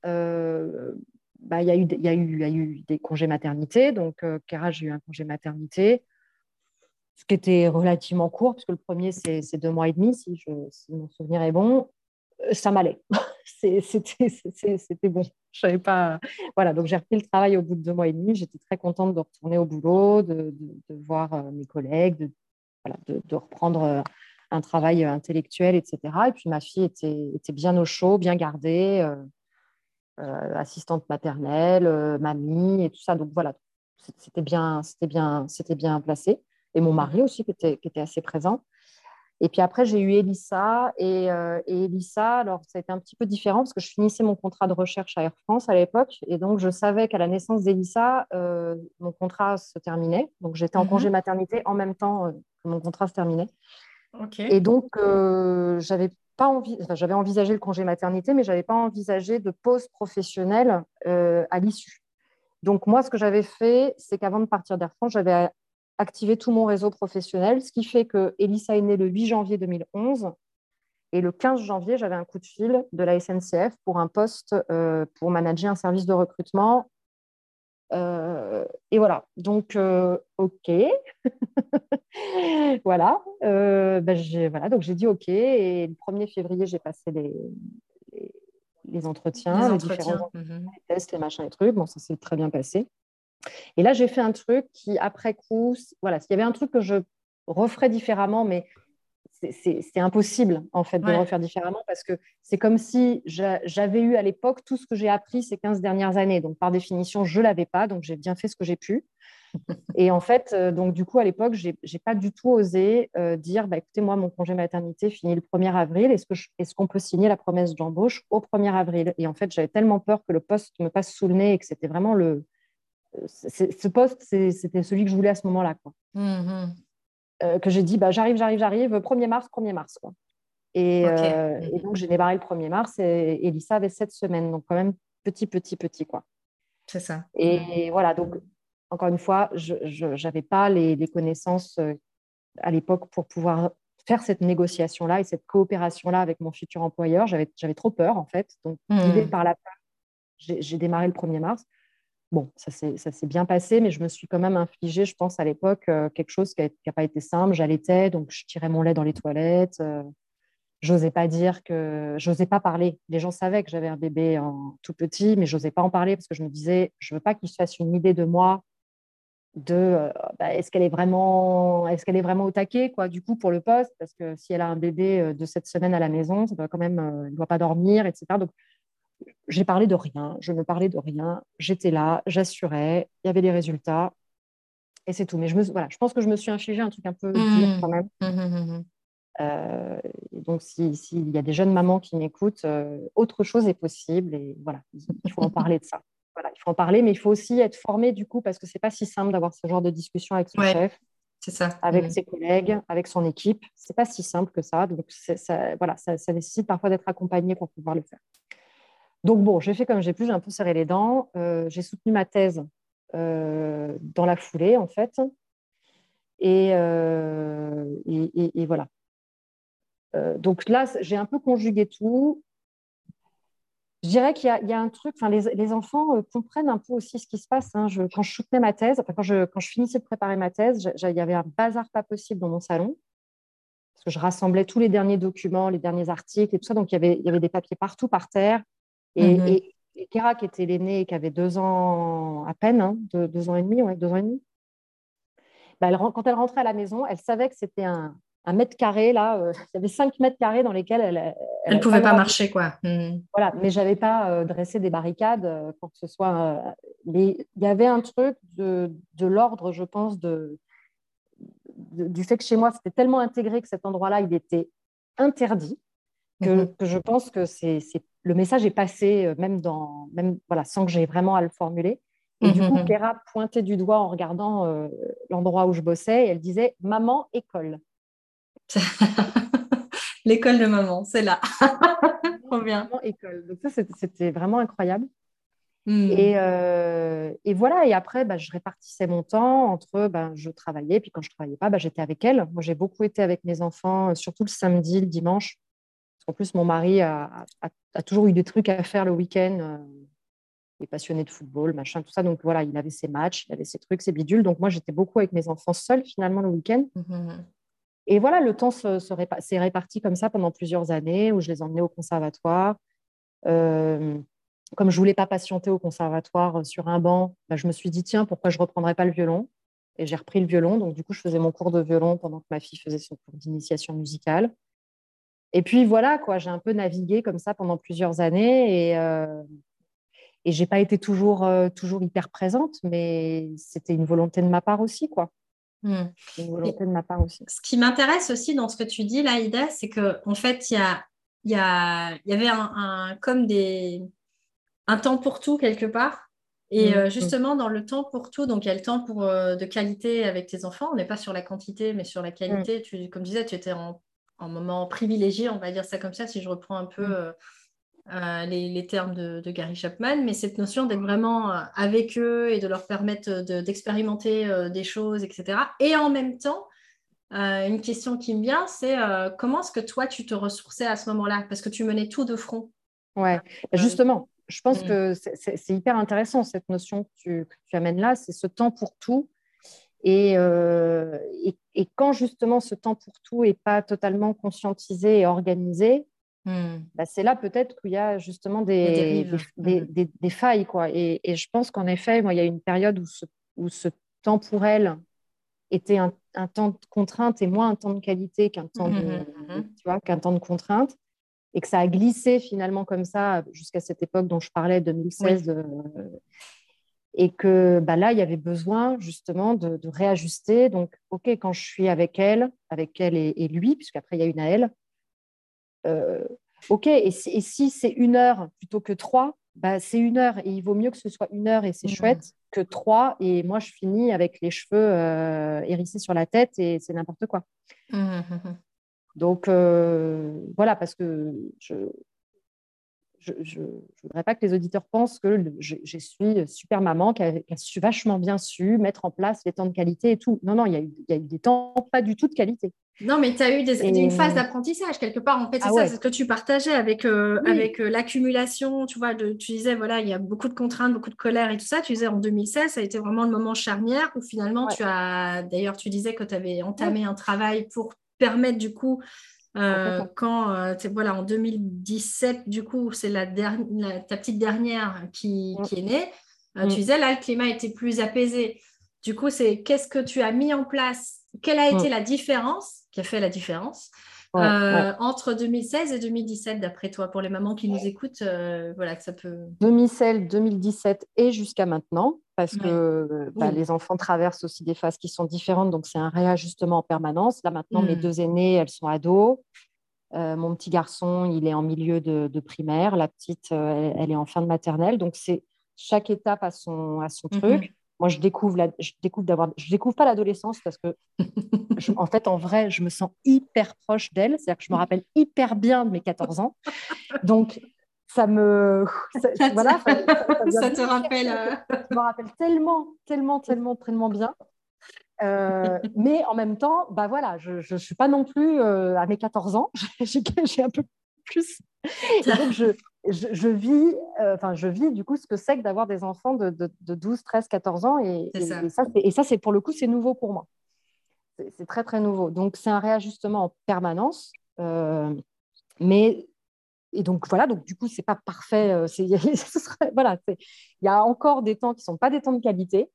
bah, il y, a eu, y, a eu, y a eu des congés maternité. Donc, Kara, j'ai eu un congé maternité ce qui était relativement court, puisque le premier, c'est deux mois et demi, si, je, si mon souvenir est bon. Euh, ça m'allait. c'était bon. Je savais pas. Voilà, donc j'ai repris le travail au bout de deux mois et demi. J'étais très contente de retourner au boulot, de, voir euh, mes collègues, de, reprendre euh, un travail intellectuel, etc. Et puis ma fille était, bien au chaud, bien gardée, assistante maternelle, mamie et tout ça. Donc voilà, c'était bien, bien, bien placé. Et mon mari aussi qui était assez présent. Et puis après, j'ai eu Elissa. Et, euh, et, Elissa, alors ça a été un petit peu différent parce que je finissais mon contrat de recherche à Air France à l'époque. Et donc, je savais qu'à la naissance d'Elissa, euh, mon contrat se terminait. Donc, j'étais en mhm. congé maternité en même temps euh, que mon contrat se terminait. Et donc, j'avais pas envie, j'avais envisagé le congé maternité, mais j'avais pas envisagé de pause professionnelle à l'issue. Donc, moi, ce que j'avais fait, c'est qu'avant de partir d'Air France, j'avais activer tout mon réseau professionnel, ce qui fait que Elissa est née le 8 janvier 2011 et le 15 janvier, j'avais un coup de fil de la SNCF pour un poste euh, pour manager un service de recrutement. Euh, et voilà, donc euh, OK. voilà. Ben voilà, donc j'ai dit OK. Et le 1er février, j'ai passé les, les, entretiens, les, différents mhm. tests, les machins, les trucs. Bon, ça s'est très bien passé. Et là, j'ai fait un truc qui, après coup, voilà, s'il y avait un truc que je referais différemment, mais c'est impossible en fait de le refaire différemment parce que c'est comme si j'avais eu à l'époque tout ce que j'ai appris ces 15 dernières années. Donc par définition, je ne l'avais pas, donc j'ai bien fait ce que j'ai pu. Et en fait, euh, donc du coup, à l'époque, je n'ai pas du tout osé euh, dire, bah, écoutez, moi, mon congé maternité finit le 1er avril, est-ce qu'on peut signer la promesse d'embauche au 1er avril? Et en fait, j'avais tellement peur que le poste me passe sous le nez et que c'était vraiment le, ce poste, c'était celui que je voulais à ce moment-là. Mm-hmm. Euh, que j'ai dit, bah, j'arrive, j'arrive, j'arrive, 1er mars, 1er mars. Quoi. Et, euh, mm-hmm. et, donc, j'ai démarré le 1er mars et Elissa avait sept semaines, donc quand même petit, petit, petit. quoi. C'est ça. Et mm-hmm. voilà, donc, encore une fois, je n'avais pas les, les connaissances euh, à l'époque pour pouvoir faire cette négociation-là et cette coopération-là avec mon futur employeur. J'avais trop peur, en fait. Donc, guidée par la peur, j'ai démarré le 1er mars. Bon, ça s'est bien passé, mais je me suis quand même infligé, je pense, à l'époque, euh, quelque chose qui n'a pas été simple. J'allaitais, donc je tirais mon lait dans les toilettes. Euh, j'osais pas dire que. J'osais pas parler. Les gens savaient que j'avais un bébé en tout petit, mais j'osais pas en parler parce que je me disais, je veux pas qu'ils se fassent une idée de moi de euh, bah, est-ce qu'elle est vraiment est-ce qu'elle est vraiment au taquet quoi du coup pour le poste parce que si elle a un bébé de cette semaine à la maison ça doit quand même ne doit pas dormir etc donc j'ai parlé de rien, je ne parlais de rien, j'étais là, j'assurais, il y avait des résultats, et c'est tout. Mais je, me, voilà, je pense que je me suis infligé un truc un peu mmh. dur quand même. Mmh, mmh, euh, donc, s'il si, y a des jeunes mamans qui m'écoutent, euh, autre chose est possible, et voilà, il faut en parler de ça. Voilà, il faut en parler, mais il faut aussi être formé du coup, parce que c'est pas si simple d'avoir ce genre de discussion avec son chef. C'est ça. Avec ses collègues, avec son équipe. C'est pas si simple que ça. Donc, ça, voilà, ça, ça nécessite parfois d'être accompagné pour pouvoir le faire. Donc bon, j'ai fait comme j'ai pu, j'ai un peu serré les dents. Euh, j'ai soutenu ma thèse euh, dans la foulée, en fait. Et, euh, voilà. donc là, j'ai un peu conjugué tout. Je dirais qu'il y, a un truc, les, les enfants comprennent un peu aussi ce qui se passe. Hein. quand je soutenais ma thèse, quand, je, quand je finissais de préparer ma thèse, il y avait un bazar pas possible dans mon salon parce que je rassemblais tous les derniers documents, les derniers articles et tout ça. Donc, il y avait, il y avait des papiers partout par terre. Et, Kera, qui était l'aînée et qui avait deux ans à peine, hein, deux, ans et demi, ouais, deux ans et demi, bah, quand elle rentrait à la maison, elle savait que c'était un, mètre carré, là, euh, il y avait cinq mètres carrés dans lesquels elle... Elle ne pouvait pas marcher, quoi. Mmh. Voilà, mais je n'avais pas euh, dressé des barricades euh, pour que ce soit... mais il y avait un truc de, de l'ordre, je pense, de, du fait que chez moi, c'était tellement intégré que cet endroit-là, il était interdit. Que, mmh que, je pense que c'est le message est passé euh, même, dans, même voilà, sans que j'aie vraiment à le formuler. Et du coup, mhm. Clara pointait du doigt en regardant euh, l'endroit où je bossais et elle disait Maman, école. L'école de maman, c'est là. Trop bien. Maman, école. Donc, ça, c'était vraiment incroyable. Hmm. Et, euh, et, voilà, et après, bah, je répartissais mon temps entre, bah, je travaillais, puis quand je ne travaillais pas, bah, j'étais avec elle. Moi, j'ai beaucoup été avec mes enfants, surtout le samedi, le dimanche. En plus, mon mari a, toujours eu des trucs à faire le week-end. Euh, il est passionné de football, machin, tout ça. Donc voilà, il avait ses matchs, il avait ses trucs, ses bidules. Donc moi, j'étais beaucoup avec mes enfants seuls finalement le week-end. Mmh Et voilà, le temps s'est réparti comme ça pendant plusieurs années où je les emmenais au conservatoire. comme je voulais pas patienter au conservatoire sur un banc, bah, je me suis dit tiens pourquoi je reprendrais pas le violon? Et j'ai repris le violon. Donc du coup je faisais mon cours de violon pendant que ma fille faisait son cours d'initiation musicale. Et puis voilà quoi, j'ai un peu navigué comme ça pendant plusieurs années et et j'ai pas été toujours toujours hyper présente, mais c'était une volonté de ma part aussi quoi. Mmh. Une volonté de ma part aussi. Ce qui m'intéresse aussi dans ce que tu dis là, Ida, c'est que en fait il y a y, a, y avait un, comme des, un temps pour tout quelque part. Et mm, euh, mm. justement, dans le temps pour tout, donc il y a le temps pour, euh, de qualité avec tes enfants. On n'est pas sur la quantité, mais sur la qualité. Mm. Tu, comme tu disais, tu étais en, en, moment privilégié, on va dire ça comme ça, si je reprends un peu euh, les, les, termes de, de, Gary Chapman. Mais cette notion d'être vraiment avec eux et de leur permettre d'expérimenter des choses, etc. Et en même temps, euh, une question qui me vient, c'est euh, comment est-ce que toi, tu te ressourçais à ce moment-là? Parce que tu menais tout de front. Ouais, justement, je pense mm. que c'est hyper intéressant cette notion que tu, amènes là, c'est ce temps pour tout. Euh, et, et, quand justement ce temps pour tout n'est pas totalement conscientisé et organisé, mm. bah, c'est là peut-être qu'il y a justement des, des, mm. failles. Quoi. Et, je pense qu'en effet, moi, il y a une période où ce, où ce temps pour elle était un, temps de contrainte et moins un temps de qualité qu'un temps, de, mmh, mmh, mmh. tu vois, qu'un temps de contrainte. Et que ça a glissé finalement comme ça jusqu'à cette époque dont je parlais, 2016. Euh, et que bah, là, il y avait besoin justement de, réajuster. Donc, OK, quand je suis avec elle, avec elle et, lui, puisqu'après, il y a une à elle, euh, OK, et si, c'est une heure plutôt que trois, bah, c'est une heure. Et il vaut mieux que ce soit une heure et c'est chouette que trois. Et moi, je finis avec les cheveux euh, hérissés sur la tête et c'est n'importe quoi. Mmh, mmh, mmh. Donc, euh, voilà, parce que je je ne voudrais pas que les auditeurs pensent que je, suis super maman, qui a, su vachement bien su mettre en place les temps de qualité et tout. Non, non, il y a eu, il y a eu des temps pas du tout de qualité. Non, mais tu as eu une phase d'apprentissage quelque part. En fait, c'est ah ça, c'est ce que tu partageais avec, euh, avec euh, l'accumulation. Tu vois, de, tu disais, voilà, il y a beaucoup de contraintes, beaucoup de colère et tout ça. Tu disais en 2016, ça a été vraiment le moment charnière où finalement, tu as, d'ailleurs, tu disais que tu avais entamé un travail pour permettre du coup euh, quand, voilà, en 2017, du coup, c'est la, ta petite dernière qui, qui est née. Tu disais, là, le climat était plus apaisé. Du coup, c'est qu'est-ce que tu as mis en place? Quelle a été la différence qui a fait la différence. Euh, entre 2016 et 2017, d'après toi, pour les mamans qui nous écoutent, euh, voilà, que ça peut. 2016, 2017 et jusqu'à maintenant, parce que bah, les enfants traversent aussi des phases qui sont différentes, donc c'est un réajustement en permanence. Là maintenant, mes hmm. deux aînés, elles sont ados. Euh, mon petit garçon, il est en milieu de, primaire. La petite, elle, est en fin de maternelle. Donc c'est chaque étape à son, à son mhm. truc. Moi, je découvre, la, je découvre d'avoir, je découvre pas l'adolescence parce que, en fait, en vrai, je me sens hyper proche d'elle. C'est-à-dire que je me rappelle hyper bien de mes 14 ans. Donc, ça me, ça, voilà, ça, te rappelle. Euh. Je me rappelle tellement, tellement, tellement, tellement bien. Euh, mais en même temps, bah voilà, je ne suis pas non plus euh, à mes 14 ans. J'ai un peu plus. donc, je, je, vis, euh, enfin, je vis du coup ce que c'est que d'avoir des enfants de, de, 12, 13, 14 ans. Et, ça. et ça, c'est pour le coup, c'est nouveau pour moi. C'est très, très nouveau. Donc, c'est un réajustement en permanence. Euh, mais, et donc, voilà, donc du coup, c'est pas parfait. Euh, voilà, il y a encore des temps qui sont pas des temps de qualité.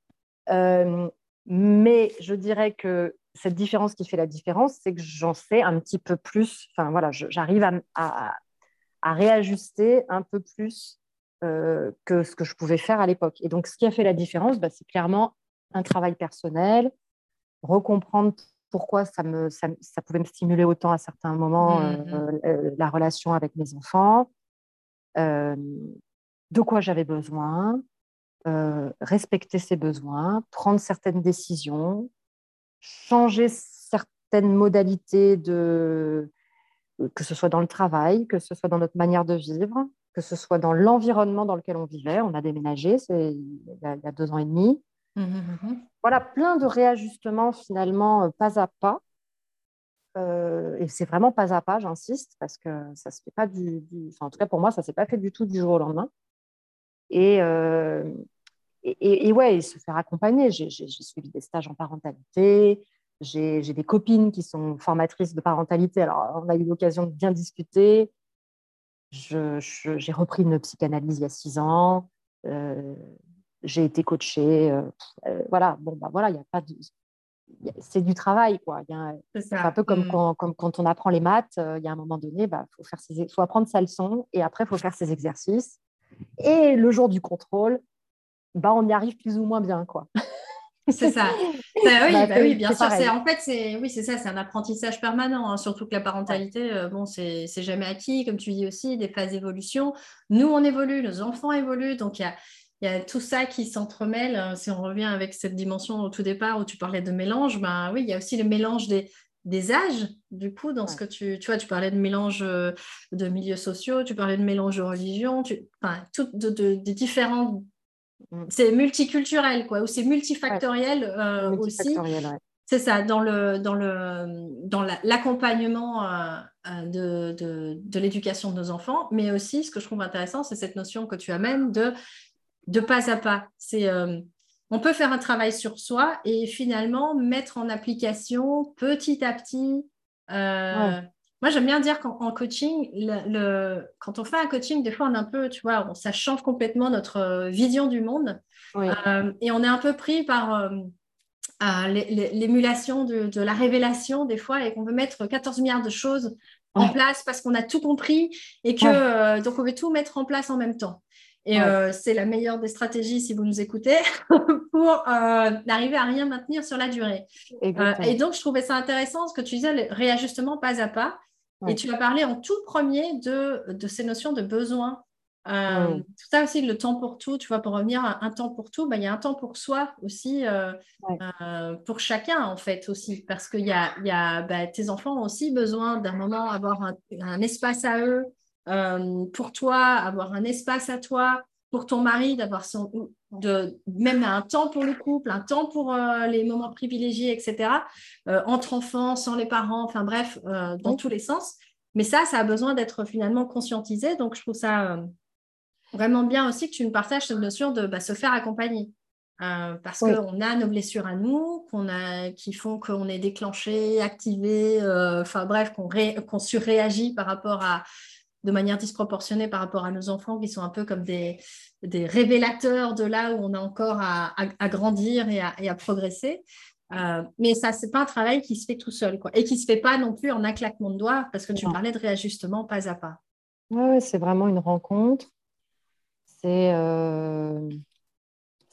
mais je dirais que cette différence qui fait la différence, c'est que j'en sais un petit peu plus. Enfin, voilà, j'arrive à à réajuster un peu plus euh, que ce que je pouvais faire à l'époque. Et donc, ce qui a fait la différence, bah, c'est clairement un travail personnel, recomprendre pourquoi ça, me, ça, pouvait me stimuler autant à certains moments mmh, euh, mmh. Euh, la relation avec mes enfants, de quoi j'avais besoin, respecter ses besoins, prendre certaines décisions, changer certaines modalités de, que ce soit dans le travail, que ce soit dans notre manière de vivre, que ce soit dans l'environnement dans lequel on vivait. On a déménagé il y a, deux ans et demi. Mmh, mmh, mmh, voilà, plein de réajustements finalement euh, pas à pas. Euh, et c'est vraiment pas à pas, j'insiste, parce que ça se fait pas du, en tout cas pour moi, ça s'est pas fait du tout du jour au lendemain. Et, euh, et, et, ouais, se faire accompagner. J'ai suivi des stages en parentalité, j'ai des copines qui sont formatrices de parentalité. Alors, on a eu l'occasion de bien discuter. j'ai repris une psychanalyse il y a six ans. j'ai été coachée. voilà, bon, bah voilà, il n'y a pas de c'est du travail. quoi. C'est un peu comme, mm. quand, quand, on apprend les maths, il y a un moment donné, il bah, faut, faire ses, faut apprendre sa leçon et après, il faut faire ses exercices. Et le jour du contrôle, bah, on y arrive plus ou moins bien. quoi. C'est ça. Bah oui, bah, bah oui bien sûr. En fait, c'est oui, c'est ça, c'est un apprentissage permanent. Hein, surtout que la parentalité, euh, bon, c'est jamais acquis, comme tu dis aussi, des phases d'évolution. Nous, on évolue, nos enfants évoluent, donc il y a, y a, tout ça qui s'entremêle. Hein. Si on revient avec cette dimension au tout départ où tu parlais de mélange, ben oui, il y a aussi le mélange des, des âges, du coup, dans ce que tu, tu vois, tu parlais de mélange euh, de milieux sociaux, tu parlais de mélange de religion, tu, enfin, tout, de, des différents Mm. C'est multiculturel, quoi, ou c'est multifactoriel euh, aussi. C'est ça, dans le dans le dans l'accompagnement euh, euh, de, de, l'éducation de nos enfants, mais aussi ce que je trouve intéressant, c'est cette notion que tu amènes de de pas à pas. C'est on peut faire un travail sur soi et finalement mettre en application petit à petit moi, j'aime bien dire qu'en coaching, le, quand on fait un coaching, des fois, on est un peu, tu vois, ça change complètement notre euh, vision du monde. Euh, et on est un peu pris par euh, l'émulation de, la révélation, des fois, et qu'on veut mettre 14 milliards de choses en place parce qu'on a tout compris et que donc on veut tout mettre en place en même temps. Et c'est la meilleure des stratégies, si vous nous écoutez, pour n'arriver à rien maintenir sur la durée. et donc, je trouvais ça intéressant ce que tu disais, le réajustement pas à pas. Et tu as parlé en tout premier de, de ces notions de besoin. Euh, tout ça aussi, le temps pour tout, tu vois, pour revenir à un temps pour tout, bah, il y a un temps pour soi aussi, euh, euh, pour chacun en fait aussi, parce que y a, y a bah, tes enfants ont aussi besoin d'un moment, avoir un, un, espace à eux, pour toi, avoir un espace à toi, pour ton mari, d'avoir son, de, même un temps pour le couple, un temps pour euh, les moments privilégiés, etc., euh, entre enfants, sans les parents, enfin bref, euh, dans tous les sens. Mais ça, ça a besoin d'être finalement conscientisé. Donc, je trouve ça vraiment bien aussi que tu nous partages cette notion de bah, se faire accompagner. parce qu'on a nos blessures à nous, qu'on a, qui font qu'on est déclenché, activé, enfin bref, qu'on, qu'on surréagit par rapport à, de manière disproportionnée par rapport à nos enfants qui sont un peu comme des, des révélateurs de là où on a encore à, grandir et à, progresser. Euh, mais ça, c'est pas un travail qui se fait tout seul, quoi. Et qui se fait pas non plus en un claquement de doigts, parce que tu parlais de réajustement pas à pas. Oui, c'est vraiment une rencontre. C'est euh,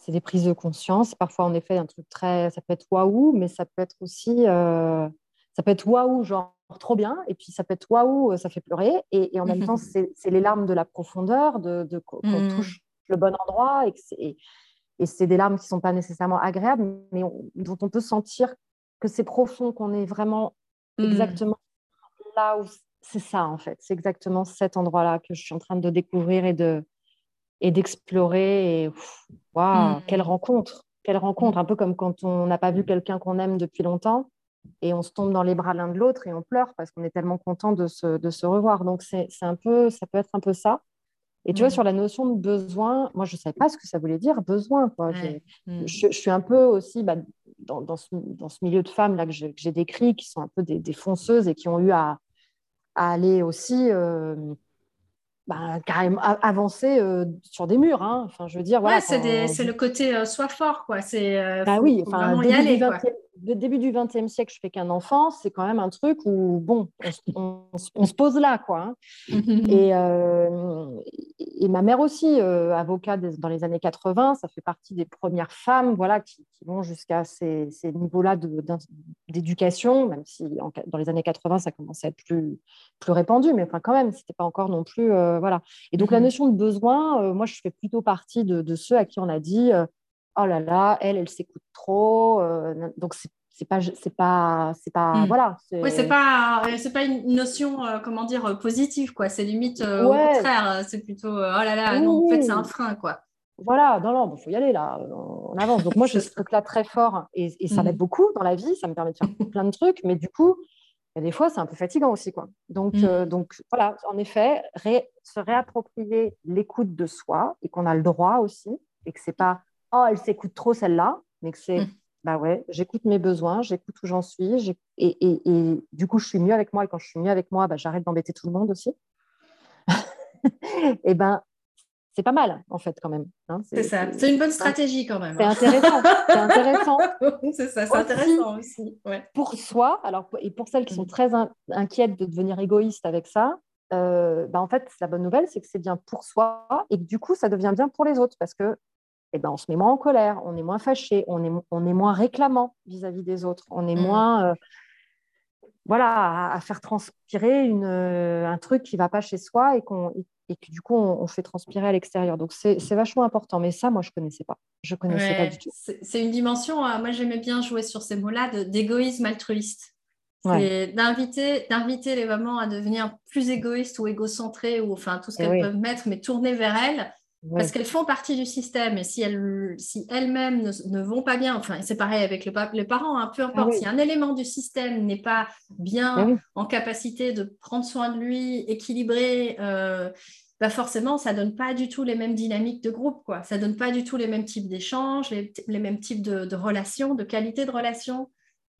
des prises de conscience. Parfois, en effet, un truc très, ça peut être waouh, mais ça peut être aussi, euh, ça peut être waouh, genre trop bien, et puis ça peut être waouh, ça fait pleurer, et, en même temps, c'est les larmes de la profondeur, de, qu'on mmh. touche le bon endroit, et, et, c'est des larmes qui ne sont pas nécessairement agréables, mais dont on peut sentir que c'est profond, qu'on est vraiment mmh. exactement là où c'est ça, en fait. C'est exactement cet endroit-là que je suis en train de découvrir et de et d'explorer. Et waouh, mmh. quelle rencontre! Quelle rencontre! Un peu comme quand on n'a pas vu quelqu'un qu'on aime depuis longtemps et on se tombe dans les bras l'un de l'autre et on pleure parce qu'on est tellement content de se, de se revoir. Donc, c'est un peu, ça peut être un peu ça. Et tu vois, sur la notion de besoin, moi, je ne savais pas ce que ça voulait dire, besoin. Quoi. Mm. Je, suis un peu aussi bah, dans, dans, ce, dans, ce, milieu de femmes là, que j'ai décrit, qui sont un peu des, des, fonceuses et qui ont eu à, à aller aussi euh, bah, carrément avancer euh, sur des murs. Hein. Enfin, je veux dire, voilà. c'est le côté euh, soit fort, quoi. C'est bah oui, enfin, y aller, quoi le début du XXe siècle, je fais qu'un enfant, c'est quand même un truc où, bon, on, se pose là, quoi. Hein. et, euh, et, ma mère aussi, euh, avocate dans les années 80, ça fait partie des premières femmes voilà, qui, vont jusqu'à ces, niveaux-là d'éducation, même si dans les années 80, ça commençait à être plus, plus répandu, mais enfin, quand même, ce n'était pas encore non plus. Euh, voilà. Et donc, la mm-hmm. notion de besoin, moi, je fais plutôt partie de, de, ceux à qui on a dit oh là là, elle, elle s'écoute trop. Euh, donc, c'est pas c'est pas c'est pas hmm. voilà oui c'est pas c'est pas une notion euh, comment dire positive quoi c'est limite euh, au contraire c'est plutôt oh là là non en fait c'est un frein quoi voilà non non il faut y aller là on avance donc moi je ce truc là très fort et, et ça m'aide hmm. beaucoup dans la vie ça me permet de faire plein de trucs mais du coup a des fois c'est un peu fatigant aussi quoi donc hmm. donc voilà en effet se réapproprier l'écoute de soi et qu'on a le droit aussi et que c'est pas oh, elle s'écoute trop celle-là, mais que c'est, mm. bah ouais, j'écoute mes besoins, j'écoute où j'en suis, et, et, et, du coup, je suis mieux avec moi, et quand je suis mieux avec moi, bah, j'arrête d'embêter tout le monde aussi. eh ben, c'est pas mal, en fait, quand même. Hein. c'est ça. C'est une bonne stratégie, quand même. C'est hein. intéressant. c'est intéressant. c'est ça, c'est intéressant aussi. Pour soi, alors, et pour celles qui sont mm. très inquiètes de devenir égoïstes avec ça, euh, bah, en fait, la bonne nouvelle, c'est que c'est bien pour soi et que du coup, ça devient bien pour les autres parce que eh ben, on se met moins en colère, on est moins fâché, on est, on est moins réclamant vis-à-vis des autres, on est mm. moins euh, voilà, à, faire transpirer une, euh, un truc qui ne va pas chez soi et, qu'on, et que du coup, on, fait transpirer à l'extérieur. Donc, c'est, vachement important. Mais ça, moi, je ne connaissais pas. Je connaissais pas du tout. C'est, une dimension, moi, j'aimais bien jouer sur ces mots-là, d'égoïsme altruiste. C'est d'inviter, d'inviter les mamans à devenir plus égoïstes ou égocentrées, ou enfin tout ce eh qu'elles peuvent mettre, mais tourner vers elles, parce qu'elles font partie du système. Et si elles, si elles-mêmes ne, vont pas bien, enfin c'est pareil avec le, les parents, hein, peu importe, si un élément du système n'est pas bien eh en capacité de prendre soin de lui, équilibré, euh, bah forcément, ça donne pas du tout les mêmes dynamiques de groupe, quoi. Ça donne pas du tout les mêmes types d'échanges, les, les, mêmes types de, de relations, de qualité de relations.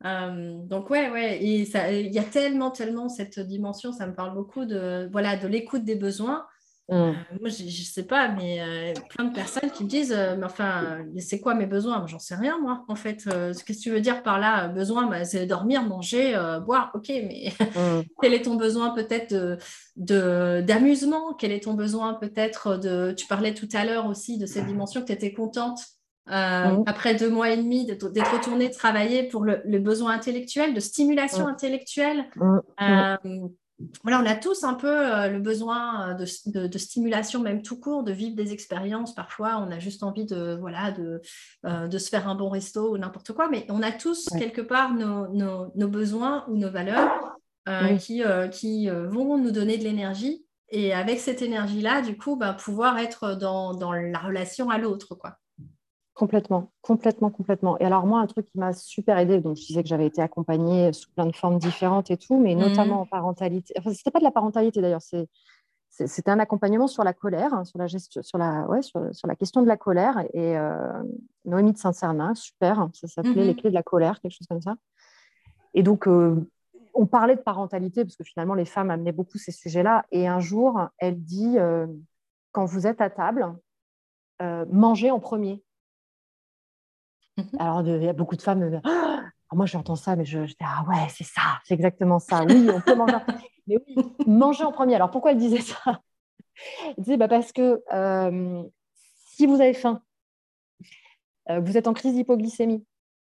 Euh, donc ouais, ouais, et il y a tellement, tellement cette dimension, ça me parle beaucoup de voilà de l'écoute des besoins. Mm. Euh, moi, je, ne sais pas, mais euh, plein de personnes qui me disent, mais enfin, c'est quoi mes besoins? J'en sais rien, moi, en fait. Qu'est-ce que tu veux dire par là Besoin, bah, c'est dormir, manger, boire. Ok, mais mm. quel est ton besoin peut-être de, d'amusement? Quel est ton besoin peut-être de... Tu parlais tout à l'heure aussi de cette dimension que tu étais contente euh, mmh. après deux mois et demi d'être retourné travailler pour le, besoin intellectuel, de stimulation intellectuelle. Euh, voilà, on a tous un peu euh, le besoin de, stimulation, même tout court, de vivre des expériences. Parfois, on a juste envie de, voilà, de, de se faire un bon resto ou n'importe quoi, mais on a tous quelque part nos, nos, besoins ou nos valeurs qui, qui vont nous donner de l'énergie. Et avec cette énergie-là, du coup, bah, pouvoir être dans, dans la relation à l'autre. quoi. Complètement, complètement, complètement. Et alors moi, un truc qui m'a super aidé, donc je disais que j'avais été accompagnée sous plein de formes différentes et tout, mais notamment mmh. en parentalité. Enfin, c'était pas de la parentalité d'ailleurs, c'est c'était un accompagnement sur la colère, hein, sur la gestion, sur la, ouais, sur, sur, la question de la colère. Et euh, Noémie de Saint-Cernin, super, ça s'appelait Les mmh clés de la colère, quelque chose comme ça. Et donc, euh, on parlait de parentalité parce que finalement, les femmes amenaient beaucoup ces sujets-là. Et un jour, elle dit, euh, quand vous êtes à table, mangez en premier. Mmh Alors, il y a beaucoup de femmes. Euh, ah, moi, j'entends ça, mais je, dis ah ouais, c'est ça, c'est exactement ça. Oui, on peut manger. mais oui, manger en premier. Alors, pourquoi elle disait ça? Elle disait bah, parce que euh, si vous avez faim, euh, vous êtes en crise d'hypoglycémie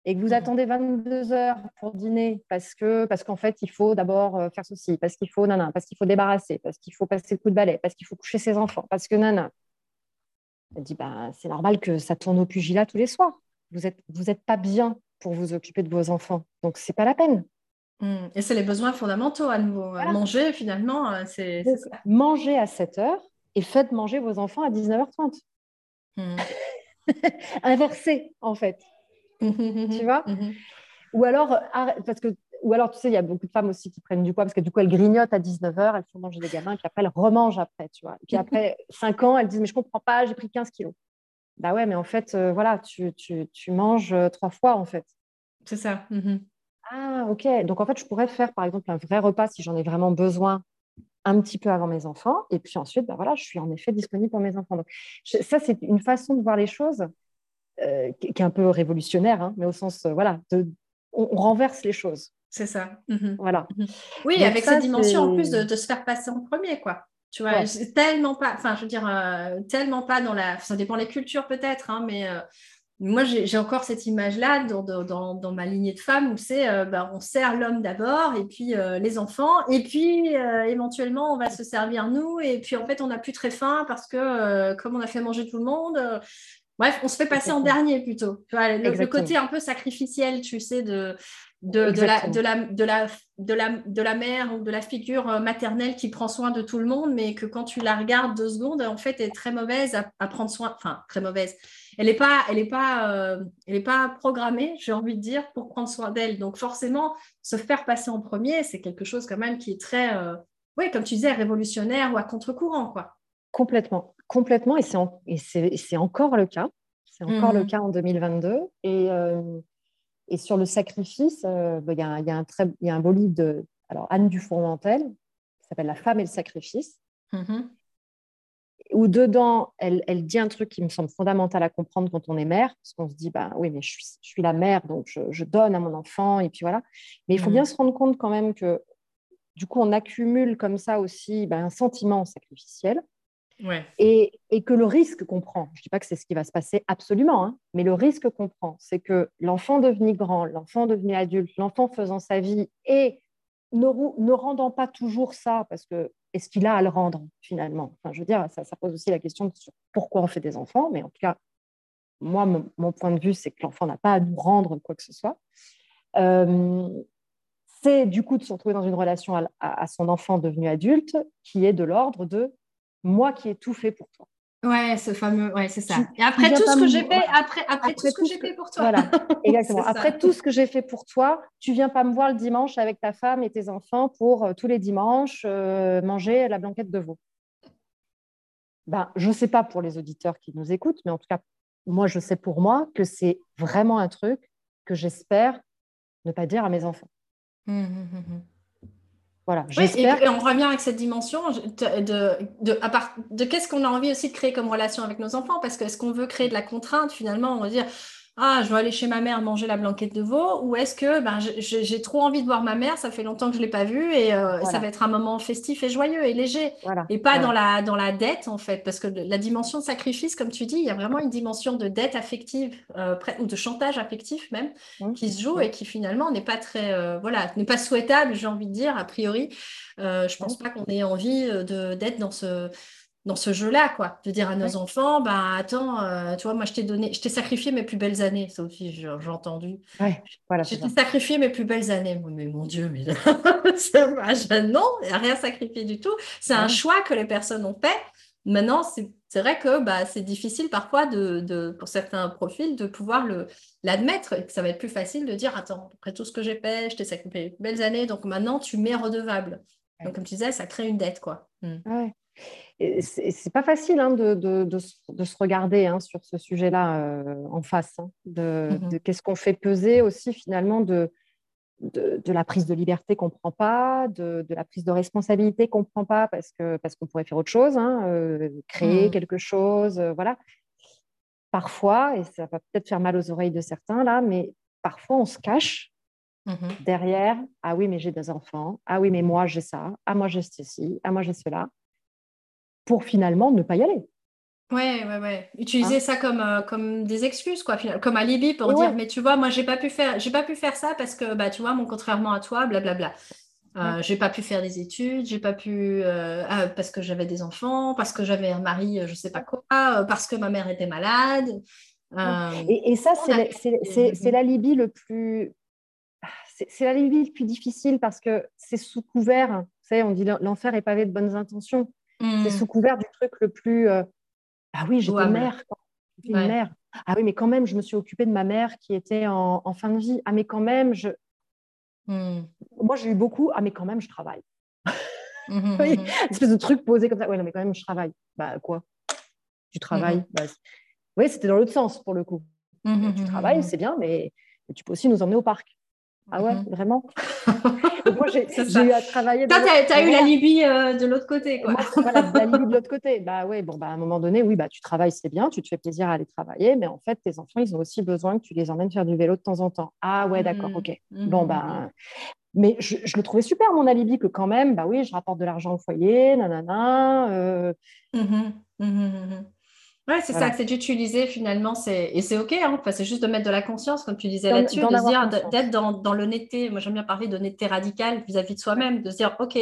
et que vous mmh attendez 22 heures pour dîner parce que parce qu'en fait, il faut d'abord faire ceci, parce qu'il faut nana, parce qu'il faut débarrasser, parce qu'il faut passer le coup de balai, parce qu'il faut coucher ses enfants, parce que nana. Elle dit bah, c'est normal que ça tourne au pugilat tous les soirs vous n'êtes vous êtes pas bien pour vous occuper de vos enfants. Donc, c'est pas la peine. Mmh. Et c'est les besoins fondamentaux à nouveau. Manger, finalement, euh, c'est Manger à 7 heures et faites manger vos enfants à 19h30. Mmh. Inversé, en fait. tu vois? Mmh Ou alors, parce que ou alors, tu sais, il y a beaucoup de femmes aussi qui prennent du poids parce que du coup, elles grignotent à 19h, elles font manger des gamins, puis après, elles remangent après, tu vois. Et puis après 5 ans, elles disent, mais je comprends pas, j'ai pris 15 kilos. Bah ouais, mais en fait, euh, voilà, tu, tu, tu, manges euh, trois fois, en fait. C'est ça. Mmh ah, ok. Donc, en fait, je pourrais faire, par exemple, un vrai repas si j'en ai vraiment besoin un petit peu avant mes enfants. Et puis ensuite, bah voilà, je suis en effet disponible pour mes enfants. Donc, ça, c'est une façon de voir les choses euh, qui, est un peu révolutionnaire, hein, mais au sens, voilà, de, on, renverse les choses. C'est ça. Mmh voilà. Mmh oui, avec cette dimension en plus de, de, se faire passer en premier, quoi. Tu vois, tellement pas, enfin, je veux dire, euh, tellement pas dans la. Ça dépend des cultures peut-être, hein, mais euh, moi, j'ai encore cette image-là dans, dans, dans, ma lignée de femmes où c'est euh, bah, on sert l'homme d'abord et puis les enfants, et puis éventuellement on va se servir nous, et puis en fait on n'a plus très faim parce que comme on a fait manger tout le monde. Bref, on se fait passer en dernier plutôt. Tu vois, le, côté un peu sacrificiel, tu sais, de, de, de, la, de, la, de, la, de, la, de la mère ou de la figure euh, maternelle qui prend soin de tout le monde, mais que quand tu la regardes deux secondes, en fait, elle est très mauvaise à, prendre soin. Enfin, très mauvaise. Elle n'est pas, elle est pas, euh, elle est pas programmée, j'ai envie de dire, pour prendre soin d'elle. Donc, forcément, se faire passer en premier, c'est quelque chose quand même qui est très, euh, oui, comme tu disais, révolutionnaire ou à contre-courant, quoi. Complètement, complètement. Et c'est encore le cas. C'est encore le mmh. cas en 2022. Et et sur le sacrifice, euh, bah, il y, a, y, très, y a un beau livre de alors, Anne Dufourmentel qui s'appelle La femme et le sacrifice. Mm-hmm. où dedans, elle, elle, dit un truc qui me semble fondamental à comprendre quand on est mère, parce qu'on se dit, bah oui, mais je suis, je suis la mère, donc je, je, donne à mon enfant, et puis voilà. Mais il faut mmh. bien se rendre compte quand même que, du coup, on accumule comme ça aussi ben, un sentiment sacrificiel. Et, que le risque qu'on prend, je ne dis pas que c'est ce qui va se passer absolument, hein, mais le risque qu'on prend, c'est que l'enfant devenu grand, l'enfant devenu adulte, l'enfant faisant sa vie et ne, rendant pas toujours ça, parce que est-ce qu'il a à le rendre finalement? Je veux dire, ça, pose aussi la question sur pourquoi on fait des enfants, mais en tout cas, moi, mon, point de vue, c'est que l'enfant n'a pas à nous rendre quoi que ce soit. Euh, c'est du coup de se retrouver dans une relation à, son enfant devenu adulte qui est de l'ordre de moi qui ai tout fait pour toi. Ouais, ce fameux, ouais, c'est ça. et après tout ce que j'ai fait, après, après, tout ce que j'ai fait pour toi. Voilà, exactement. après tout ce que j'ai fait pour toi, tu viens pas me voir le dimanche avec ta femme et tes enfants pour euh, tous les dimanches euh, manger la blanquette de veau. Ben, je ne sais pas pour les auditeurs qui nous écoutent, mais en tout cas, moi, je sais pour moi que c'est vraiment un truc que j'espère ne pas dire à mes enfants. Hum, hum, voilà, et, on revient avec cette dimension de, de, de, de qu'est-ce qu'on a envie aussi de créer comme relation avec nos enfants, parce que est-ce qu'on veut créer de la contrainte finalement, on va dire ah, je vais aller chez ma mère manger la blanquette de veau, ou est-ce que ben, j'ai trop envie de voir ma mère, ça fait longtemps que je ne l'ai pas vue, et euh, ça va être un moment festif et joyeux et léger, et pas dans, la, dans la dette, en fait, parce que la dimension de sacrifice, comme tu dis, il y a vraiment une dimension de dette affective, euh, ou de chantage affectif même, mmh. qui se joue et qui finalement n'est pas très, euh, voilà, n'est pas souhaitable, j'ai envie de dire, a priori. je ne pense pas qu'on ait envie d'être dans ce dans ce jeu-là, quoi. De dire à nos enfants, ben attends, euh, tu vois, moi je t'ai donné, je t'ai sacrifié mes plus belles années, Sophie, j'ai entendu. Ouais, voilà, je t'ai sacrifié mes plus belles années. Mais mon Dieu, mais non, il n'y a rien sacrifié du tout. C'est un choix que les personnes ont fait. Maintenant, c'est vrai que bah, c'est difficile parfois de, de, pour certains profils de pouvoir l'admettre et que ça va être plus facile de dire attends, après tout ce que j'ai fait, je t'ai sacrifié mes belles années, donc maintenant tu m'es redevable. Donc, comme tu disais, ça crée une dette, quoi. Hmm. Ouais c'est pas facile hein, de, de, de, se regarder hein, sur ce sujet-là euh, en face, hein, mmh de, qu'est-ce qu'on fait peser aussi finalement de, de, la prise de liberté qu'on ne prend pas, de, la prise de responsabilité qu'on ne prend pas parce qu'on parce qu'on pourrait faire autre chose, euh, créer mmh. quelque chose, euh, voilà. Parfois, et ça va peut-être faire mal aux oreilles de certains là, mais parfois on se cache mmh derrière, ah oui, mais j'ai des enfants, ah oui, mais moi j'ai ça, ah moi j'ai ceci, ah moi j'ai cela pour finalement ne pas y aller. Ouais, ouais, ouais. Utiliser hein ça comme, euh, comme des excuses, quoi, comme alibi pour dire, mais tu vois, moi, j'ai pas pu faire, j'ai pas pu faire ça parce que, bah, tu vois, mon contrairement à toi, blablabla. Euh, J'ai pas pu faire des études, j'ai pas pu euh, ah, parce que j'avais des enfants, parce que j'avais un mari, je sais pas quoi, euh, parce que ma mère était malade. Et, et, ça, c'est l'alibi le plus, c'est l'alibi le plus difficile parce que c'est sous couvert. Vous savez, on dit l'enfer est pavé de bonnes intentions. C'est mmh. sous couvert du truc le plus. Euh, ah oui, j'étais mère. une mère. Ah oui, mais quand même, je me suis occupée de ma mère qui était en, fin de vie. Ah, mais quand même, je. Mmh. Moi, j'ai eu beaucoup. Ah, mais quand même, je travaille. Mmh, oui, espèce de truc posé comme ça. Ouais, non, mais quand même, je travaille. Bah, quoi? Tu travailles bah, Oui, c'était dans l'autre sens pour le coup. tu travailles, c'est bien, mais tu peux aussi nous emmener au parc. Ah ouais, mhm. vraiment Moi, j'ai eu à travailler. Toi, tu as, eu la Libye euh, de l'autre côté, quoi. voilà, la Libye de l'autre côté. Bah ouais, bon, bah, à un moment donné, oui, bah, tu travailles, c'est bien, tu te fais plaisir à aller travailler, mais en fait, tes enfants, ils ont aussi besoin que tu les emmènes faire du vélo de temps en temps. Ah ouais, d'accord, mhm. ok. Mhm. Bon, bah. Mais je, le trouvais super, mon alibi, que quand même, bah oui, je rapporte de l'argent au foyer, nanana. Euh... Ouais, c'est ça, c'est d'utiliser finalement, et c'est OK, hein, c'est juste de mettre de la conscience, comme tu disais là-dessus, de se dire, d'être dans, dans l'honnêteté. Moi, j'aime bien parler d'honnêteté radicale vis-à-vis de soi-même, de se dire, OK,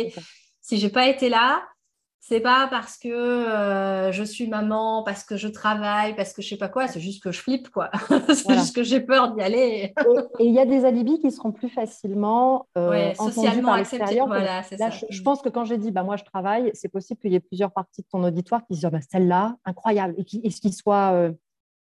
si j'ai pas été là, c'est pas parce que euh, je suis maman, parce que je travaille, parce que je sais pas quoi, c'est juste que je flippe, quoi. c'est juste que j'ai peur d'y aller. et il y a des alibis qui seront plus facilement euh, socialement acceptés. Voilà. Je, pense que quand j'ai dit, bah, moi je travaille, c'est possible qu'il y ait plusieurs parties de ton auditoire qui se disent, bah, celle-là, incroyable, et, qui, et qu'ils soient euh,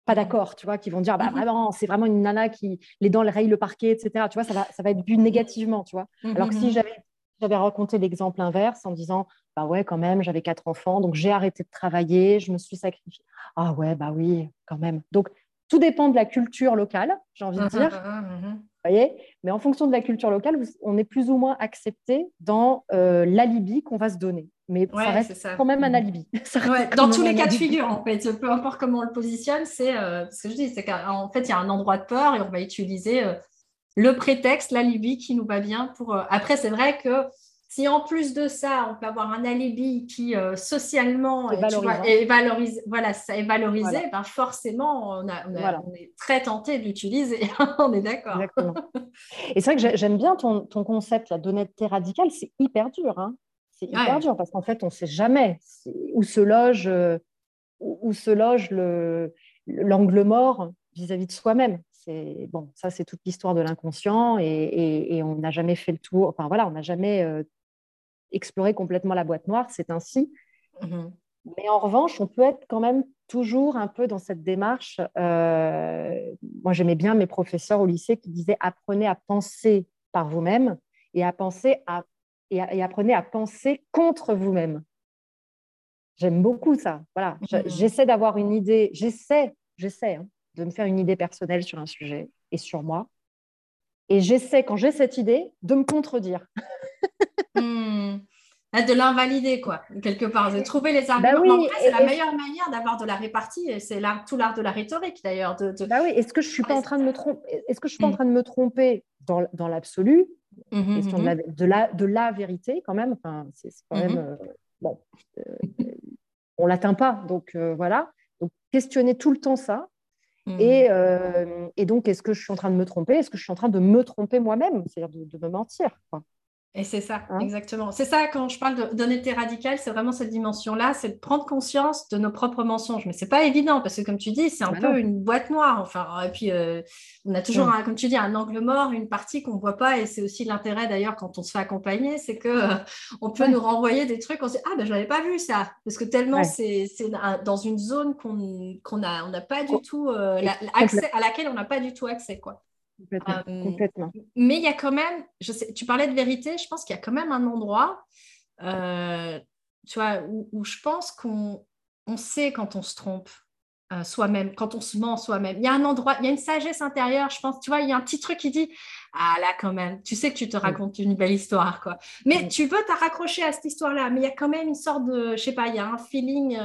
pas d'accord, tu vois, qui vont dire, bah, mm-hmm. vraiment, c'est vraiment une nana qui, les dents, elle raye le parquet, etc. Tu vois, ça va, ça va être vu négativement, tu vois. Alors que si mm-hmm. j'avais j'avais raconté l'exemple inverse en disant bah ouais quand même j'avais quatre enfants donc j'ai arrêté de travailler je me suis sacrifiée. Ah ouais bah oui quand même. Donc tout dépend de la culture locale j'ai envie de mmh, dire. mmh, mmh, voyez? Mais en fonction de la culture locale, on est plus ou moins accepté dans euh, l'alibi qu'on va se donner. Mais ça reste quand même un alibi. dans tous les cas de figure, en fait, peu importe comment on le positionne, c'est euh, ce que je dis, c'est qu'en fait, il y a un endroit de peur et on va utiliser euh, le prétexte, l'alibi qui nous va bien pour. Après, c'est vrai que si en plus de ça, on peut avoir un alibi qui euh, socialement est, valorisé, voilà, ça est valorisé, ben forcément, on, est très tenté de l'utiliser. on est d'accord. Et c'est vrai que j'aime bien ton, concept d'honnêteté radicale. C'est hyper dur. Hein. C'est hyper dur parce qu'en fait, on ne sait jamais où se loge, euh, où, se loge l'angle mort vis-à-vis de soi-même. C'est bon, ça c'est toute l'histoire de l'inconscient et, on n'a jamais fait le tour. Enfin voilà, on n'a jamais euh, explorer complètement la boîte noire, c'est ainsi. Mhm. Mais en revanche, on peut être quand même toujours un peu dans cette démarche. Euh, moi, j'aimais bien mes professeurs au lycée qui disaient apprenez à penser par vous-même et à penser à, et, apprenez à penser contre vous-même. J'aime beaucoup ça. Voilà, mhm. j'essaie d'avoir une idée. J'essaie, j'essaie hein, de me faire une idée personnelle sur un sujet et sur moi. Et j'essaie, quand j'ai cette idée, de me contredire. Hmm. De l'invalider, quoi, quelque part, de trouver les bah arguments. c'est la meilleure manière d'avoir de la répartie, et c'est tout l'art de la rhétorique, d'ailleurs. De, Bah oui, est-ce que je ne suis pas en train de me tromper Est-ce que je suis pas en train de me tromper dans, dans l'absolu? Mmh question de, la, de, la, de, la, vérité, quand même. Enfin, c'est quand même... Mmh euh, bon, euh, on ne l'atteint pas, donc euh, voilà. Donc, questionner tout le temps ça, Mmh. Euh, et, donc, est-ce que je suis en train de me tromper? Est-ce que je suis en train de me tromper moi-même? C'est-à-dire de, me mentir et c'est ça, hein? exactement. C'est ça, quand je parle d'honnêteté radicale, c'est vraiment cette dimension-là, c'est de prendre conscience de nos propres mensonges. Mais c'est pas évident, parce que comme tu dis, c'est un bah peu une boîte noire. Enfin, et puis, euh, on a toujours, comme tu dis, un angle mort, une partie qu'on ne voit pas. Et c'est aussi l'intérêt, d'ailleurs, quand on se fait accompagner, c'est qu'on euh, on peut nous renvoyer des trucs, on se dit, ah, ben, je l'avais pas vu, ça. Parce que tellement c'est dans une zone qu'on n'a on pas du tout, euh, accès, à laquelle on n'a pas du tout accès, quoi. Complètement. Euh, mais il y a quand même, je sais, tu parlais de vérité, je pense qu'il y a quand même un endroit, euh, tu vois, où, je pense qu'on on sait quand on se trompe. Euh, soi-même, quand on se ment soi-même. Il y a un endroit, il y a une sagesse intérieure, je pense, tu vois, il y a un petit truc qui dit Ah là, quand même, tu sais que tu te racontes une belle histoire, quoi. Mais tu veux te raccrocher à cette histoire-là, mais il y a quand même une sorte de, je sais pas, il y a un feeling,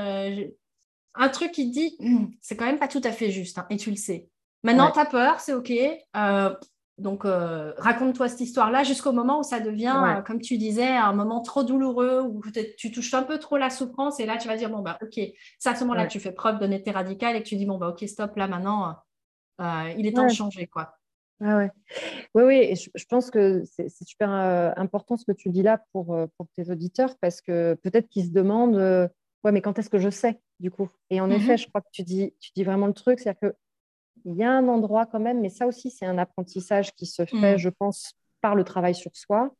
un truc qui dit hum, C'est quand même pas tout à fait juste, hein, et tu le sais. Maintenant, tu as peur, c'est OK. Euh, donc, euh, raconte-toi cette histoire-là jusqu'au moment où ça devient, euh, comme tu disais, un moment trop douloureux, où tu touches un peu trop la souffrance. Et là, tu vas dire, bon, bah, OK, c'est à ce moment-là que tu fais preuve d'honnêteté radicale et que tu dis, bon, bah, OK, stop, là, maintenant, il est temps de changer, quoi. oui, oui, je, pense que c'est super important ce que tu dis là pour, pour tes auditeurs parce que peut-être qu'ils se demandent, ouais, mais quand est-ce que je sais, du coup? Et en effet, je crois que tu dis, tu dis vraiment le truc, c'est-à-dire que il y a un endroit quand même, mais ça aussi, c'est un apprentissage qui se fait, mm. je pense, par le travail sur soi.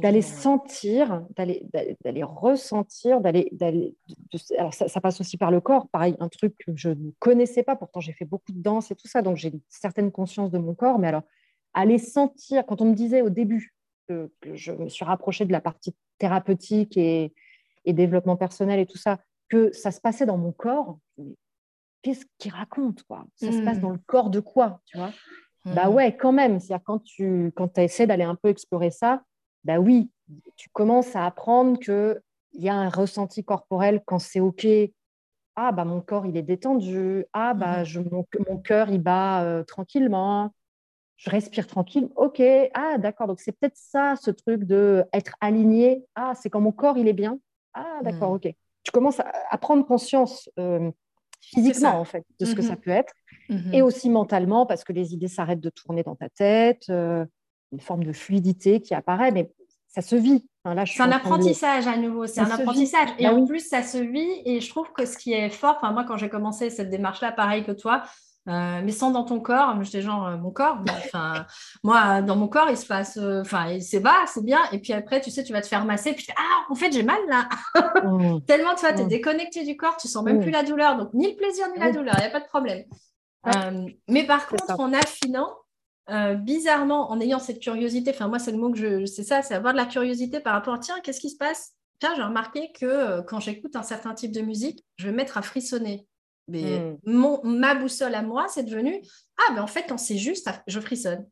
d'aller sentir, d'aller, d'aller ressentir, d'aller, alors ça, passe aussi par le corps, pareil, un truc que je ne connaissais pas, pourtant j'ai fait beaucoup de danse et tout ça, donc j'ai une certaine conscience de mon corps, mais alors aller sentir, quand on me disait au début que, je me suis rapprochée de la partie thérapeutique et, et, développement personnel et tout ça, que ça se passait dans mon corps, qu'est-ce qu'il raconte quoi Ça se passe dans le corps de quoi, tu vois? Bah ouais, quand même. C'est-à-dire quand tu quand essaies d'aller un peu explorer ça, bah oui, tu commences à apprendre que il y a un ressenti corporel quand c'est ok. Ah bah mon corps il est détendu. Ah bah je, mon, mon cœur il bat euh, tranquillement. Je respire tranquille. Ok. Ah d'accord. Donc c'est peut-être ça ce truc de être aligné. Ah c'est quand mon corps il est bien. Ah d'accord. Ok. Tu commences à, prendre conscience. Euh, physiquement en fait de ce que ça mmh peut être. Mmh et aussi mentalement parce que les idées s'arrêtent de tourner dans ta tête euh, une forme de fluidité qui apparaît mais ça se vit. C'est un apprentissage à nouveau c'est un apprentissage. Et bah en plus ça se vit et je trouve que ce qui est fort enfin moi quand j'ai commencé cette démarche là pareil que toi euh, mais sans dans ton corps. J'étais genre, euh, mon corps, enfin, moi, dans mon corps, il se passe, euh, enfin, c'est bas, c'est bien. Et puis après, tu sais, tu vas te faire masser, puis tu fais, ah, en fait, j'ai mal là. Mmh. Tellement, tu vois, tu es mmh. déconnecté du corps, tu sens même mmh. plus la douleur. Donc, ni le plaisir, ni la douleur, il n'y a pas de problème. mais par contre, en affinant, bizarrement, en ayant cette curiosité, enfin, moi, c'est le mot que je, c'est ça, c'est avoir de la curiosité par rapport, tiens, qu'est-ce qui se passe? Tiens, j'ai remarqué que quand j'écoute un certain type de musique, je vais mettre à frissonner. Mais hmm. mon, ma boussole à moi, c'est devenu Ah, mais en fait, quand c'est juste, je frissonne.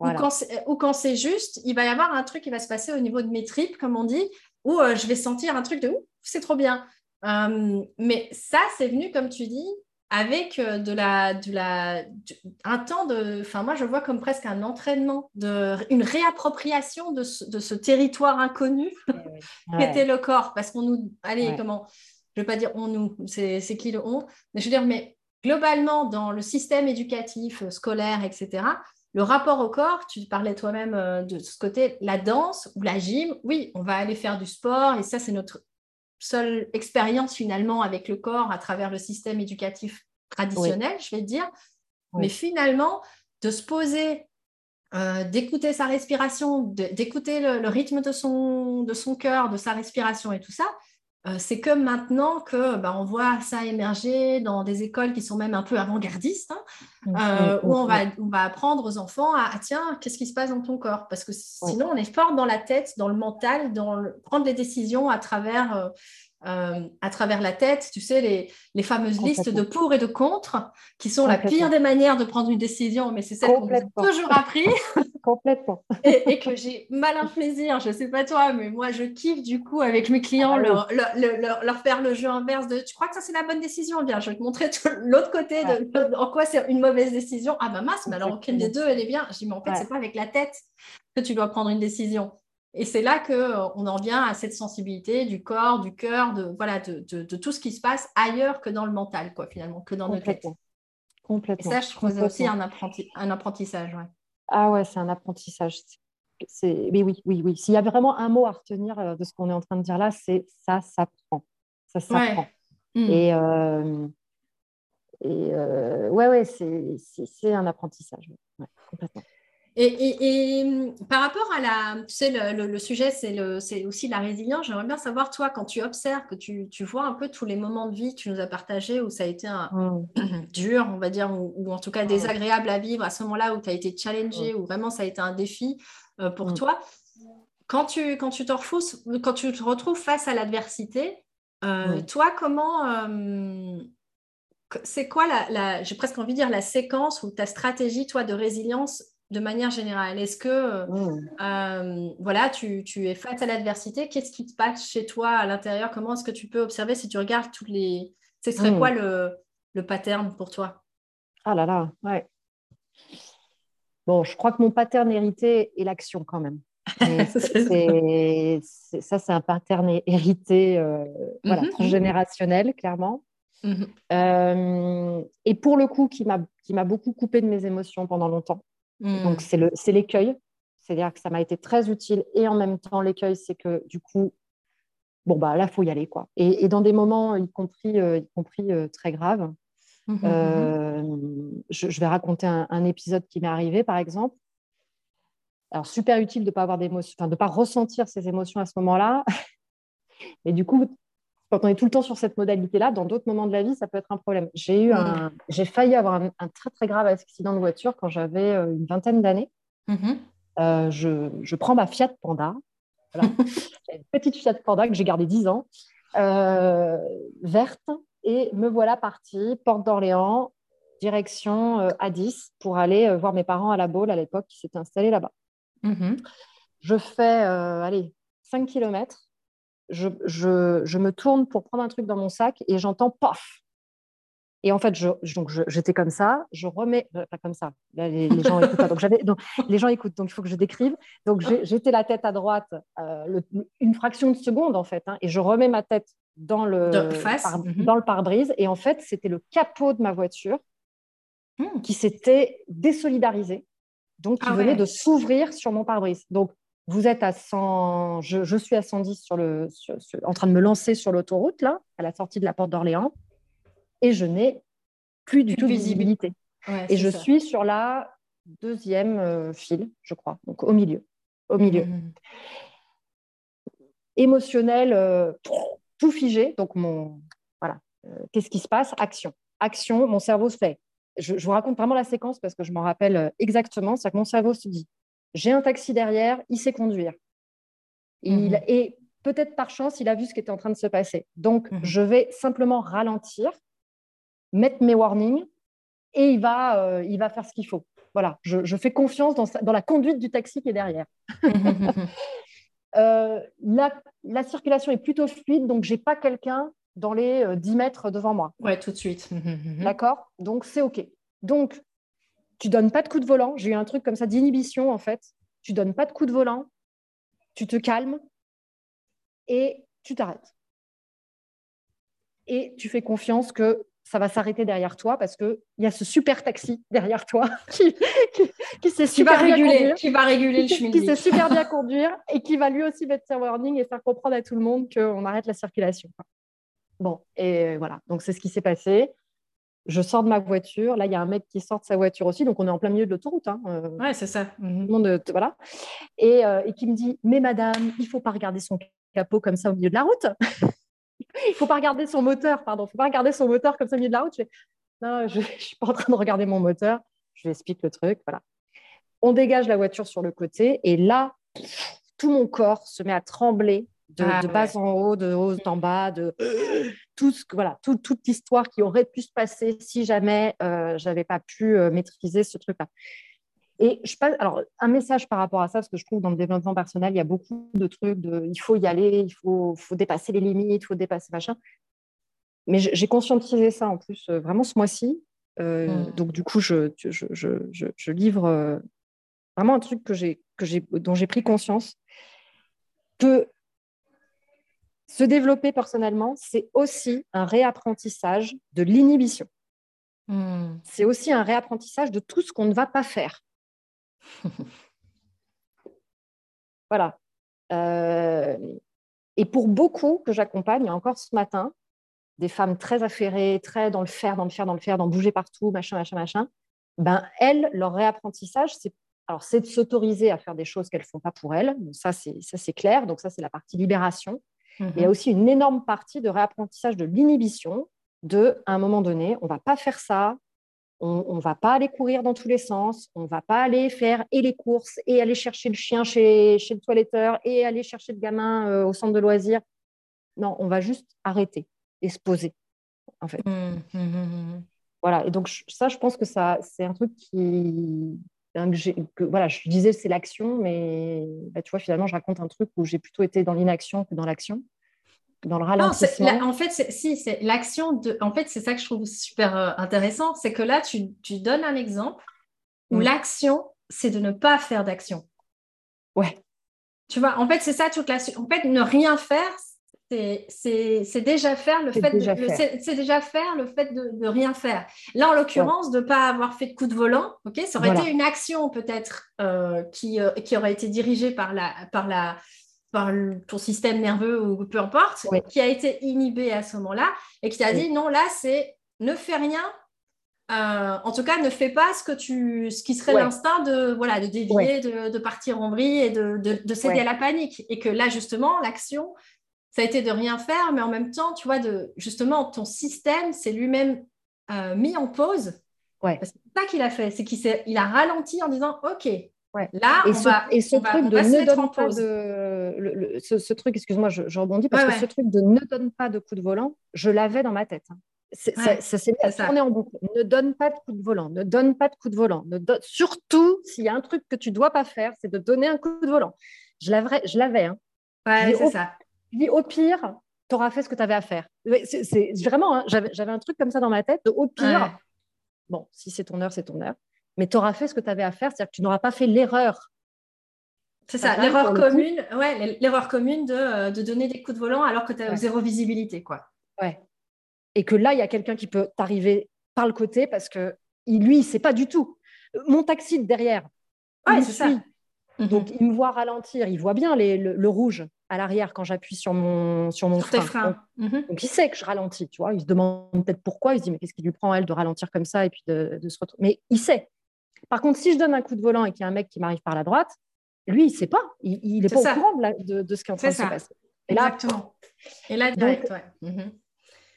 ou quand c'est juste, il va y avoir un truc qui va se passer au niveau de mes tripes, comme on dit, où euh, je vais sentir un truc de ouf, c'est trop bien. Euh, mais ça, c'est venu, comme tu dis, avec euh, de la, de la, un temps de. Enfin, moi, je vois comme presque un entraînement, de, une réappropriation de ce, de ce territoire inconnu qu'était le corps. Parce qu'on nous. Allez, comment Je ne vais pas dire on nous, c'est qui le on Mais je veux dire, mais globalement, dans le système éducatif, scolaire, etc., le rapport au corps, tu parlais toi-même de ce côté, la danse ou la gym, oui, on va aller faire du sport et ça, c'est notre seule expérience finalement avec le corps à travers le système éducatif traditionnel, je vais dire. Mais finalement, de se poser, euh, d'écouter sa respiration, d'écouter le, rythme de son, de son cœur, de sa respiration et tout ça, euh, c'est comme maintenant que bah, on voit ça émerger dans des écoles qui sont même un peu avant-gardistes, hein, mmh, euh, mmh, où on va, on va, apprendre aux enfants à tiens, qu'est-ce qui se passe dans ton corps? Parce que sinon, on est fort dans la tête, dans le mental, dans prendre les décisions à travers euh, euh, à travers la tête, tu sais, les, fameuses listes de pour et de contre, qui sont la pire des manières de prendre une décision, mais c'est celle qu'on a toujours appris. Complètement. et, que j'ai malin plaisir, je ne sais pas toi, mais moi, je kiffe du coup avec mes clients, ah leur, leur, faire le jeu inverse de tu crois que ça, c'est la bonne décision? Bien, je vais te montrer l'autre côté de, en quoi c'est une mauvaise décision. Ah, bah mince, mais alors, aucune des deux, elle est bien. Je dis, mais en fait, c'est pas avec la tête que tu dois prendre une décision. Et c'est là qu'on euh, en vient à cette sensibilité du corps, du cœur, de, voilà, de, tout ce qui se passe ailleurs que dans le mental, quoi, finalement, que dans notre tête. Complètement. Et ça, je trouve aussi un, un apprentissage. Ah ouais, c'est un apprentissage. Mais oui, oui, oui. S'il y a vraiment un mot à retenir euh, de ce qu'on est en train de dire là, c'est ça s'apprend. Ça s'apprend. Hmm. Et, euh... et euh, ouais, ouais, c'est un apprentissage. complètement. Et, hum, par rapport à la, tu sais, le, sujet, c'est aussi la résilience. J'aimerais bien savoir, toi, quand tu observes, que tu, vois un peu tous les moments de vie que tu nous as partagés où ça a été un, mmh. dur, on va dire, ou, en tout cas désagréable à vivre, à ce moment-là où tu as été challengé, où vraiment ça a été un défi euh, pour mmh. toi. Quand tu, quand, tu te refousses, quand tu te retrouves face à l'adversité, euh, toi, comment. Euh, c'est quoi la, la j'ai presque envie de dire la séquence ou ta stratégie, toi, de résilience de manière générale? Est-ce que mmh. euh, voilà, tu, es face à l'adversité? Qu'est-ce qui te passe chez toi à l'intérieur? Comment est-ce que tu peux observer si tu regardes toutes les... Ce serait mmh. quoi le, le pattern pour toi? Ah là là, ouais. Bon, je crois que mon pattern hérité est l'action quand même. ça, c'est un pattern hérité euh, voilà, mmh transgénérationnel, clairement. Euh, et pour le coup, qui m'a beaucoup coupé de mes émotions pendant longtemps. Donc, hmm. c'est l'écueil. C'est-à-dire que ça m'a été très utile. Et en même temps, l'écueil, c'est que du coup, bon, bah là, il faut y aller. quoi. Et, dans des moments, y compris, euh, y compris euh, très graves, mmh, mmh, mmh. Euh, je, vais raconter un, épisode qui m'est arrivé, par exemple. Alors, super utile de ne pas avoir d'émotions, enfin, de pas ressentir ces émotions à ce moment-là. Mais du coup, quand on est tout le temps sur cette modalité-là, dans d'autres moments de la vie, ça peut être un problème. J'ai eu un, j'ai failli avoir un, très très grave accident de voiture quand j'avais euh, une vingtaine d'années. Mm-hmm. Euh, je, je, prends ma Fiat Panda, une petite Fiat Panda que j'ai gardée 10 ans, euh, verte, et me voilà partie, porte d'Orléans, direction A10 pour aller voir mes parents à la Baule à l'époque qui s'étaient installés là-bas. Mm-hmm. Je fais, allez, 5 km je, je, me tourne pour prendre un truc dans mon sac et j'entends paf. Et en fait, je, donc j'étais comme ça, je remets, euh, pas comme ça, les, gens écoutent Donc, donc, les gens écoutent, donc il faut que je décrive. Donc j'étais la tête à droite euh, une fraction de seconde en fait, hein, et je remets ma tête dans le, Par, mhm. dans le pare-brise. Et en fait, c'était le capot de ma voiture hmm. qui s'était désolidarisé, donc qui ah venait de s'ouvrir sur mon pare-brise. Donc vous êtes à 100, je, suis à 110 sur le, en train de me lancer sur l'autoroute, là, à la sortie de la porte d'Orléans, et je n'ai plus du tout de visibilité. et je suis sur la deuxième euh, file, je crois, donc au milieu. Au milieu. Mmh. Émotionnel, euh, tout figé. Donc, mon. Voilà. Euh, qu'est-ce qui se passe? Action. Action, mon cerveau se fait. Je, je, vous raconte vraiment la séquence parce que je m'en rappelle exactement. C'est que mon cerveau se dit j'ai un taxi derrière, il sait conduire. Mhm. Et peut-être par chance, il a vu ce qui était en train de se passer. Donc, mhm. je vais simplement ralentir, mettre mes warnings et il va, euh, il va faire ce qu'il faut. Voilà, je, fais confiance dans, la conduite du taxi qui est derrière. Euh, la, circulation est plutôt fluide, donc je n'ai pas quelqu'un dans les 10 mètres devant moi. Ouais, tout de suite. D'accord? Donc, c'est OK. Donc, tu donnes pas de coup de volant. J'ai eu un truc comme ça d'inhibition, en fait. Tu donnes pas de coup de volant, tu te calmes et tu t'arrêtes. Et tu fais confiance que ça va s'arrêter derrière toi parce qu'il y a ce super taxi derrière toi qui, qui, sait super va réguler, bien qui va réguler le chemin. Qui sait super bien conduire et qui va lui aussi mettre sa warning et faire comprendre à tout le monde qu'on arrête la circulation. Bon, et voilà. Donc, c'est ce qui s'est passé. Je sors de ma voiture. Là, il y a un mec qui sort de sa voiture aussi. Donc, on est en plein milieu de l'autoroute. Hein. Euh, ouais, c'est ça. Mhm. monde, euh, voilà. Et, euh, et, qui me dit Mais madame, il ne faut pas regarder son capot comme ça au milieu de la route. il ne faut pas regarder son moteur, pardon. Il ne faut pas regarder son moteur comme ça au milieu de la route. Je fais Non, je ne suis pas en train de regarder mon moteur. Je lui explique le truc. Voilà. On dégage la voiture sur le côté. Et là, tout mon corps se met à trembler de, ah bas en haut, de haut en bas, de tout ce, voilà, toute l'histoire qui aurait pu se passer si jamais euh, j'avais pas pu euh, maîtriser ce truc-là. Et je passe, alors, un message par rapport à ça, parce que je trouve dans le développement personnel, il y a beaucoup de trucs de il faut y aller, il faut, faut dépasser les limites, il faut dépasser machin. Mais j'ai conscientisé ça en plus euh, vraiment ce mois-ci. Mmh. Donc, du coup, je, je, je, je livre vraiment un truc que que dont j'ai pris conscience que se développer personnellement, c'est aussi un réapprentissage de l'inhibition. Hmm. C'est aussi un réapprentissage de tout ce qu'on ne va pas faire. voilà. Euh, et pour beaucoup que j'accompagne, encore ce matin, des femmes très affairées, très dans le faire, dans le faire, dans le faire, dans bouger partout, machin, machin, machin, ben elles, leur réapprentissage, c'est alors c'est de s'autoriser à faire des choses qu'elles ne font pas pour elles. ça, c'est clair. Donc ça, c'est la partie libération. Il y a mhm. aussi une énorme partie de réapprentissage de l'inhibition, de, à un moment donné, on ne va pas faire ça, on ne va pas aller courir dans tous les sens, on ne va pas aller faire et les courses, et aller chercher le chien chez, chez le toiletteur, et aller chercher le gamin euh, au centre de loisirs. Non, on va juste arrêter et se poser, en fait. Mhm, mhm, voilà, et donc ça, je pense que ça, c'est un truc qui, que, voilà, je disais c'est l'action, mais bah, tu vois, finalement, je raconte un truc où j'ai plutôt été dans l'inaction que dans l'action, dans le ralentissement. en fait, si, c'est l'action de. En fait, c'est ça que je trouve super euh, intéressant, c'est que là, tu, tu, donnes un exemple où mm. l'action, c'est de ne pas faire d'action. Ouais. Tu vois, en fait, c'est ça toute la. En fait, ne rien faire, c'est déjà faire le fait de c'est déjà faire le fait de, rien faire. Là, en l'occurrence, de ne pas avoir fait de coup de volant, ok, ça aurait été une action peut-être euh, qui, euh, qui aurait été dirigée par la par la par ton système nerveux ou peu importe, qui a été inhibé à ce moment-là et qui t'a dit non, là, c'est ne fais rien. Euh, en tout cas, ne fais pas ce que tu, ce qui serait l'instinct de voilà de dévier, de, de, partir en vrille et de, de céder à la panique. Et que là, justement, l'action, ça a été de rien faire, mais en même temps, tu vois, de, justement, ton système s'est lui-même euh, mis en pause. Ouais. C'est ça qu'il a fait, c'est qu'il il a ralenti en disant, OK, Là, et on ce, va, et ce truc de ne donne pas de, ce, truc, excuse-moi, je, rebondis parce que ce truc de ne donne pas de coup de volant, je l'avais dans ma tête. Hein. ça, s'est tourné en boucle. Ne donne pas de coup de volant, ne donne pas de coup de volant. Ne Surtout s'il y a un truc que tu dois pas faire, c'est de donner un coup de volant. Je l'avais, je l'avais. Hein. Ouais, c'est ça. Je dis au pire, tu auras fait ce que tu avais à faire. C'est vraiment, hein, j'avais un truc comme ça dans ma tête. au pire, bon, si c'est ton heure, c'est ton heure. Mais tu auras fait ce que tu avais à faire, c'est-à-dire que tu n'auras pas fait l'erreur. C'est ça, l'erreur commune, ouais, l'erreur commune de, de, donner des coups de volant alors que tu as zéro visibilité, quoi. Ouais. Et que là, il y a quelqu'un qui peut t'arriver par le côté parce que lui, il ne sait pas du tout. Mon taxi derrière. Ouais, c'est ça. Donc, il me voit ralentir, il voit bien le, rouge à l'arrière quand j'appuie sur mon, sur mon frein. Mhm. Donc, il sait que je ralentis, tu vois. Il se demande peut-être pourquoi. Il se dit, mais qu'est-ce qui lui prend, elle, de ralentir comme ça et puis de, se retrouver? Mais il sait. Par contre, si je donne un coup de volant et qu'il y a un mec qui m'arrive par la droite, lui, il ne sait pas. Il n'est pas au courant de, ce qui est en train de se passer. Et Exactement. et là, direct, ouais. Mhm.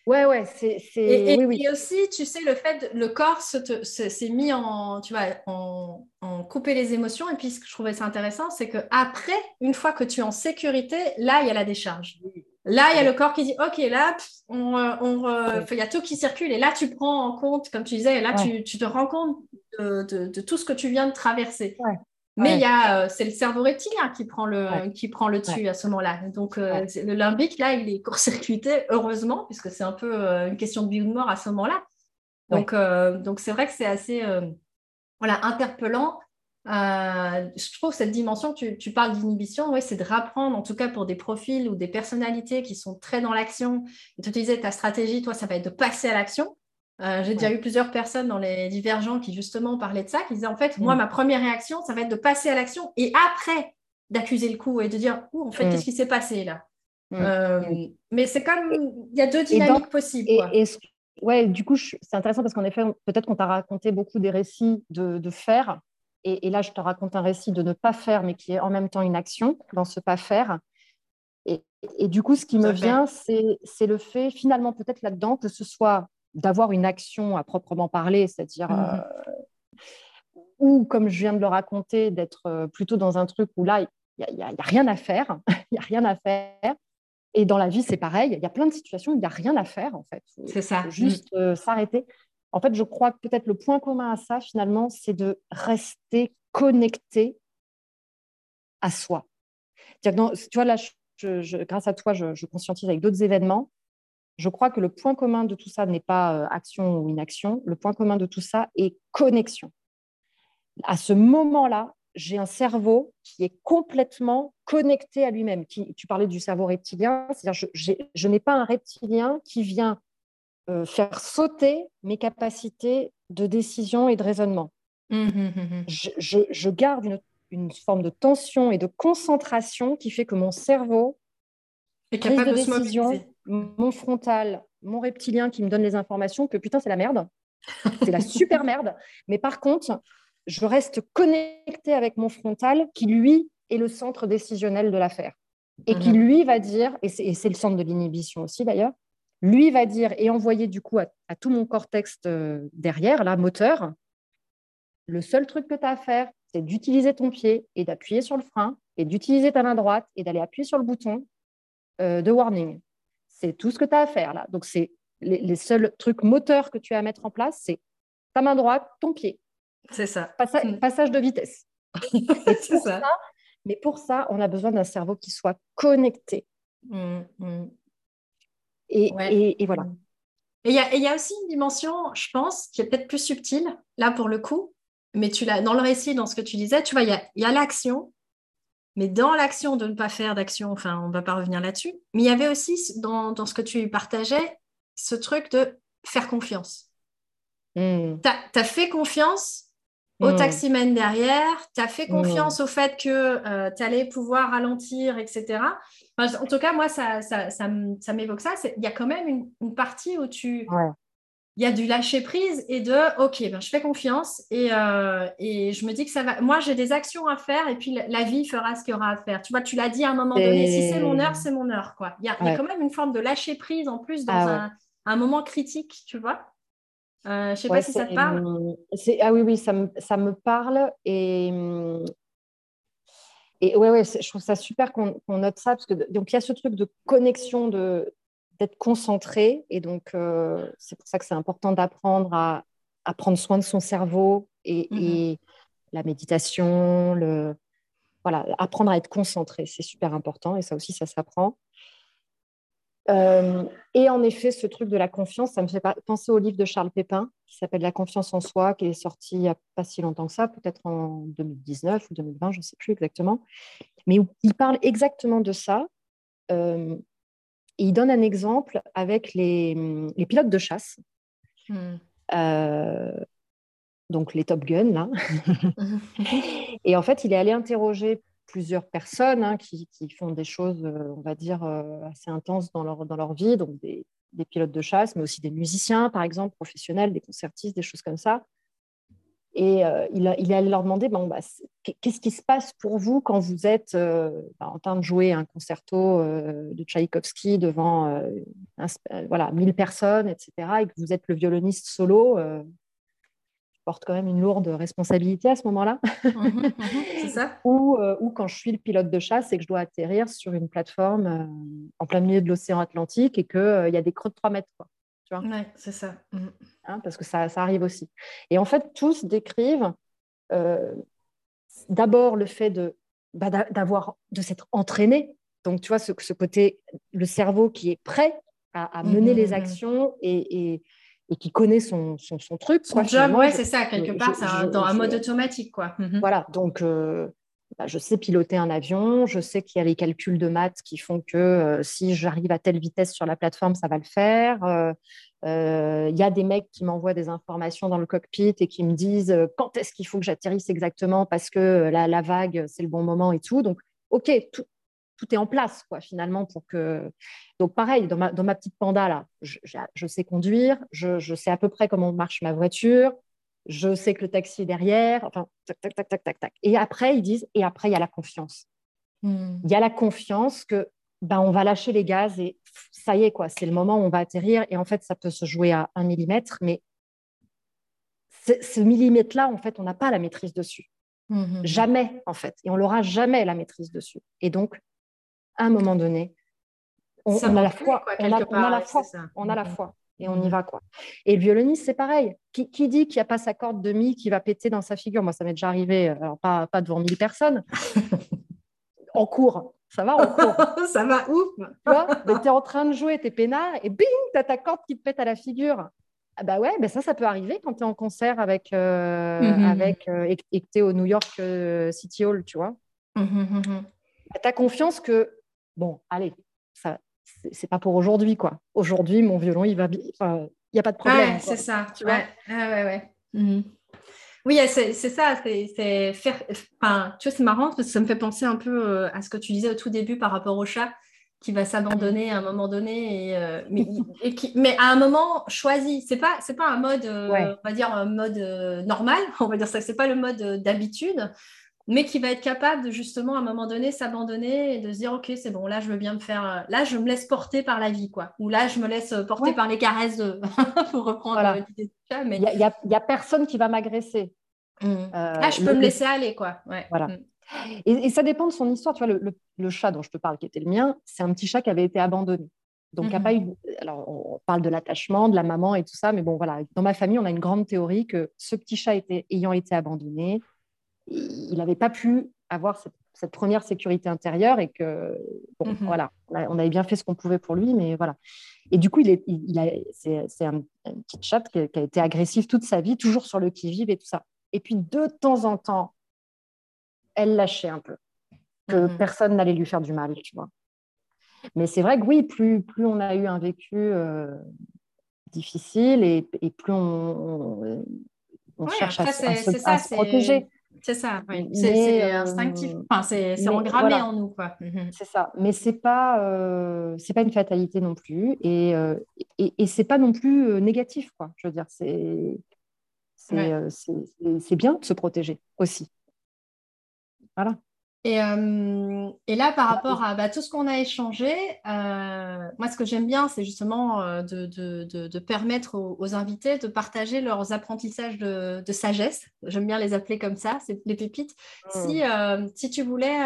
Ouais, ouais, c'est. Et, oui, oui. et, aussi, tu sais, le fait, le corps s'est mis en, tu vois, en, en, couper les émotions. Et puis, ce que je trouvais ça intéressant, c'est que après, une fois que tu es en sécurité, là, il y a la décharge. Là, il y a le corps qui dit, OK, là, il y a tout qui circule. Et là, tu prends en compte, comme tu disais, là, tu, te rends compte de, tout ce que tu viens de traverser. Mais il y a, euh, c'est le cerveau reptilien qui prend le, qui prend le dessus à ce moment-là. Donc, euh, le limbique, là, il est court-circuité, heureusement, puisque c'est un peu euh, une question de vie ou de mort à ce moment-là. Donc, donc c'est vrai que c'est assez voilà, interpellant. je trouve cette dimension, tu, tu parles d'inhibition, oui, c'est de rapprendre, en tout cas pour des profils ou des personnalités qui sont très dans l'action. Et tu disais, ta stratégie, toi, ça va être de passer à l'action. Euh, j'ai déjà eu plusieurs personnes dans les divergents qui justement parlaient de ça, qui disaient en fait, moi, mm. ma première réaction, ça va être de passer à l'action et après d'accuser le coup et de dire, en fait, mm. qu'est-ce qui s'est passé là? Mm. euh, Mais c'est comme, il y a deux dynamiques possibles. Et, ouais, du coup, c'est intéressant parce qu'en effet, peut-être qu'on t'a raconté beaucoup des récits de, faire. Et, là, je te raconte un récit de ne pas faire, mais qui est en même temps une action dans ce pas faire. Et, et du coup, ce qui me vient, c'est le fait, finalement, peut-être là-dedans, que ce soit d'avoir une action à proprement parler, c'est-à-dire, mmh euh, ou comme je viens de le raconter, d'être euh, plutôt dans un truc où là, il n'y a, rien à faire, il n'y a rien à faire. Et dans la vie, c'est pareil, il y a plein de situations où il n'y a rien à faire, en fait. C'est ça. juste mmh. euh, s'arrêter. En fait, je crois que peut-être le point commun à ça, finalement, c'est de rester connecté à soi. tu vois, là, grâce à toi, je conscientise avec d'autres événements je crois que le point commun de tout ça n'est pas euh, action ou inaction. Le point commun de tout ça est connexion. À ce moment-là, j'ai un cerveau qui est complètement connecté à lui-même. Tu parlais du cerveau reptilien, c'est-à-dire je, je n'ai pas un reptilien qui vient euh, faire sauter mes capacités de décision et de raisonnement. Mmh, mmh, mmh, je, garde une, une, forme de tension et de concentration qui fait que mon cerveau est capable de, décision, mon frontal, mon reptilien qui me donne les informations que putain, c'est la merde. C'est la super merde. Mais par contre, je reste connecté avec mon frontal qui, lui, est le centre décisionnel de l'affaire. Et qui, mhm. lui, va dire, et c'est le centre de l'inhibition aussi d'ailleurs, lui va dire et envoyer du coup à, tout mon cortex euh, derrière, là, moteur, le seul truc que tu as à faire, c'est d'utiliser ton pied et d'appuyer sur le frein et d'utiliser ta main droite et d'aller appuyer sur le bouton euh, de warning. C'est tout ce que tu as à faire là. Donc, c'est les, seuls trucs moteurs que tu as à mettre en place, c'est ta main droite, ton pied. C'est ça. Hmm. Passage de vitesse. c'est ça. Mais pour ça, on a besoin d'un cerveau qui soit connecté. Hmm, hmm. Et, et, voilà. Et il y, a aussi une dimension, je pense, qui est peut-être plus subtile, là pour le coup, mais tu l'as dans le récit, dans ce que tu disais, tu vois, il y a l'action, mais dans l'action de ne pas faire d'action, enfin, on ne va pas revenir là-dessus. Mais il y avait aussi dans, ce que tu partageais ce truc de faire confiance. Hmm. Tu as, fait confiance au hmm. taximène derrière, tu as fait confiance hmm. au fait que euh, tu allais pouvoir ralentir, etc. en tout cas, moi, ça, ça, ça, m'évoque ça. Il y a quand même une, partie où tu, il y a du lâcher prise et de ok ben, je fais confiance et, euh, et, je me dis que ça va moi j'ai des actions à faire et puis la, vie fera ce qu'il y aura à faire. Tu vois tu l'as dit à un moment donné si c'est mon heure c'est mon heure quoi. Il y, a, quand même une forme de lâcher prise en plus dans ah un, moment critique tu vois. Euh, je sais pas si ça te parle. ah oui oui ça me, ça me parle et et ouais, ouais, je trouve ça super qu'on note ça parce que donc il y a ce truc de connexion de d'être concentré. Et donc, euh, c'est pour ça que c'est important d'apprendre à, à, prendre soin de son cerveau et, mm-hmm. la méditation, le, voilà, apprendre à être concentré, c'est super important. Et ça aussi, ça s'apprend. Euh, et en effet, ce truc de la confiance, ça me fait penser au livre de Charles Pépin qui s'appelle La confiance en soi, qui est sorti il n'y a pas si longtemps que ça, peut-être en 2019 ou 2020, je ne sais plus exactement, mais où il parle exactement de ça. Euh, il donne un exemple avec les, pilotes de chasse. Hmm. Euh, donc les Top Gun, là. et en fait, il est allé interroger plusieurs personnes hein, qui, font des choses, euh, on va dire, euh, assez intenses dans leur, dans leur vie, donc des, des, pilotes de chasse, mais aussi des musiciens, par exemple, professionnels, des concertistes, des choses comme ça. Et euh, il, il, est allé leur demander bon, bah, qu'est-ce qui se passe pour vous quand vous êtes euh, bah, en train de jouer un concerto euh, de Tchaïkovski devant voilà, 1000 personnes, etc., et que vous êtes le violoniste solo. porte quand même une lourde responsabilité à ce moment-là. Mhm, mhm, c'est ça. ou, ou, quand je suis le pilote de chasse et que je dois atterrir sur une plateforme en plein milieu de l'océan Atlantique et qu'il y a des creux de 3 mètres. Quoi, tu vois c'est ça. Mhm. Hein, parce que ça, ça, arrive aussi. Et en fait, tous décrivent d'abord le fait de, bah, d'avoir, de s'être entraîné. Donc, tu vois, ce, ce, côté, le cerveau qui est prêt à, mener les actions et, et et qui connaît son, son, son truc. Son job, ouais, c'est ça, quelque part, c'est dans un mode automatique. quoi. Mhm. Voilà, donc euh, bah, je sais piloter un avion, je sais qu'il y a les calculs de maths qui font que euh, si j'arrive à telle vitesse sur la plateforme, ça va le faire. Euh, il y a des mecs qui m'envoient des informations dans le cockpit et qui me disent quand est-ce qu'il faut que j'atterrisse exactement parce que la, la vague, c'est le bon moment et tout? Donc, OK, tout, est en place, quoi, finalement, pour que. Donc, pareil, dans ma, petite panda, là, je, sais conduire, je, sais à peu près comment marche ma voiture, je sais que le taxi est derrière, enfin, tac, tac, tac, tac, tac, tac. Et après, ils disent, et après, il y a la confiance. Hmm. Il y a la confiance que, ben, on va lâcher les gaz et ça y est, quoi, c'est le moment où on va atterrir. Et en fait, ça peut se jouer à un millimètre, mais ce millimètre-là, en fait, on n'a pas la maîtrise dessus. Hmm. Jamais, en fait. Et on n'aura jamais la maîtrise dessus. Et donc, à un moment donné, on, a la foi, on, a, la foi, on a la foi et on y mm. va quoi. Et le violoniste, c'est pareil. Qui, dit qu'il n'y a pas sa corde de mi qui va péter dans sa figure? Moi, ça m'est déjà arrivé, alors pas, pas devant mille personnes. en cours, ça va en cours. ça va ouf. Tu es en train de jouer, tu es peinard et bing, tu as ta corde qui te pète à la figure. Ah bah ouais, ben ça, ça peut arriver quand tu es en concert avec, euh, mm-hmm. avec euh, et, que tu es au New York euh, City Hall, tu vois? Mm-hmm. tu as confiance que bon, allez, ça, c'est pas pour aujourd'hui, quoi. Aujourd'hui, mon violon, il va bien. il n'y a pas de problème. c'est ça. Tu vois? ouais, ouais, mhm. Oui, c'est ça. C'est faire. Enfin, tu vois, c'est marrant parce que ça me fait penser un peu euh, à ce que tu disais au tout début par rapport au chat qui va s'abandonner à un moment donné, et, euh, mais, qui, mais, à un moment choisi. C'est pas, c'est pas un mode, euh, on va dire un mode normal. On va dire ça. C'est pas le mode d'habitude mais qui va être capable de justement à un moment donné s'abandonner et de se dire ok c'est bon là je veux bien me faire euh, là je me laisse porter par la vie quoi ou là je me laisse euh, porter par les caresses de pour reprendre l'idée de mais il y, a personne qui va m'agresser mmh. euh, là je peux me laisser aller quoi voilà mmh. et, ça dépend de son histoire tu vois le, chat dont je te parle qui était le mien c'est un petit chat qui avait été abandonné donc, a mmh. pas eu. Alors, on parle de l'attachement, de la maman et tout ça, mais bon, voilà. Dans ma famille, on a une grande théorie que ce petit chat était, ayant été abandonné, il n'avait pas pu avoir cette, première sécurité intérieure et que, bon, mhm. voilà, on avait bien fait ce qu'on pouvait pour lui, mais voilà. Et du coup, il est, il a, c'est, un, petit chat qui a, été agressif toute sa vie, toujours sur le qui-vive et tout ça. Et puis, de temps en temps, elle lâchait un peu, que mhm. personne n'allait lui faire du mal, tu vois. Mais c'est vrai que oui, plus, plus on a eu un vécu euh, difficile et, plus on, on, cherche à, se, protéger. C'est ça, c'est euh, instinctif. Enfin, c'est engrammé en nous. Mhm. C'est ça. Mais ce n'est pas, euh, pas une fatalité non plus. Et, euh, et, et ce n'est pas non plus négatif. Quoi. Je veux dire, c'est c'est bien de se protéger aussi. Voilà. Et, euh, et, là, par rapport à bah, tout ce qu'on a échangé, euh, moi, ce que j'aime bien, c'est justement euh, de, de, de, permettre aux, invités de partager leurs apprentissages de, sagesse. J'aime bien les appeler comme ça, c'est les pépites. Si, mmh. si tu voulais,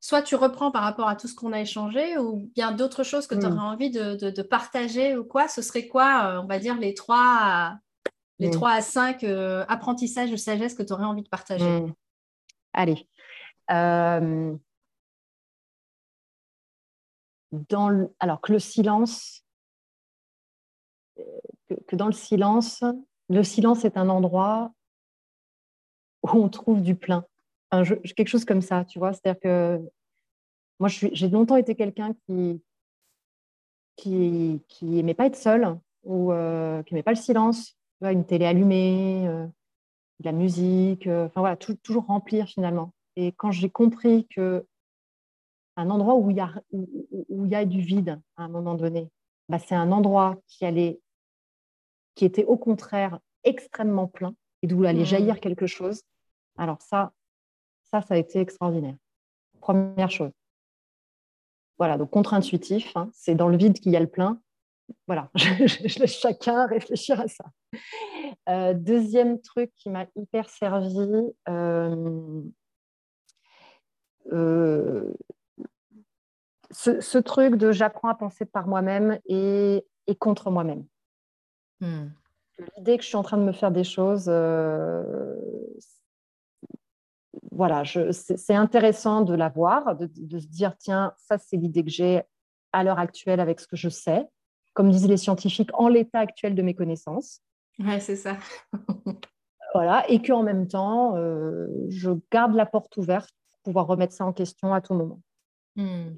soit tu reprends par rapport à tout ce qu'on a échangé, ou bien d'autres choses que tu aurais mmh. envie de, partager ou quoi, ce serait quoi, on va dire, les trois les mmh. à cinq apprentissages de sagesse que tu aurais envie de partager? Allez. Euh, dans alors que le silence, euh, que, dans le silence, le silence est un endroit où on trouve du plein. quelque chose comme ça, tu vois. C'est-à-dire que moi, j'ai longtemps été quelqu'un qui qui, qui aimait pas être seul ou euh, qui aimait pas le silence. une télé allumée, de la musique, enfin voilà, toujours remplir finalement. Et quand j'ai compris que un endroit où il y a, où, il y a du vide à un moment donné, bah, c'est un endroit qui allait, qui était au contraire extrêmement plein et d'où allait mmh. jaillir quelque chose. Alors ça, ça, ça a été extraordinaire. Première chose. Voilà, donc contre-intuitif, hein, c'est dans le vide qu'il y a le plein. Voilà, je, laisse chacun réfléchir à ça. deuxième truc qui m'a hyper servi, ce, truc de j'apprends à penser par moi-même et, contre moi-même. Hmm. L'idée que je suis en train de me faire des choses, euh, voilà, c'est intéressant de la voir, de, se dire, tiens, ça c'est l'idée que j'ai à l'heure actuelle avec ce que je sais, comme disent les scientifiques, en l'état actuel de mes connaissances. Ouais, c'est ça. voilà, et qu'en même temps, euh, je garde la porte ouverte pouvoir remettre ça en question à tout moment. Hmm.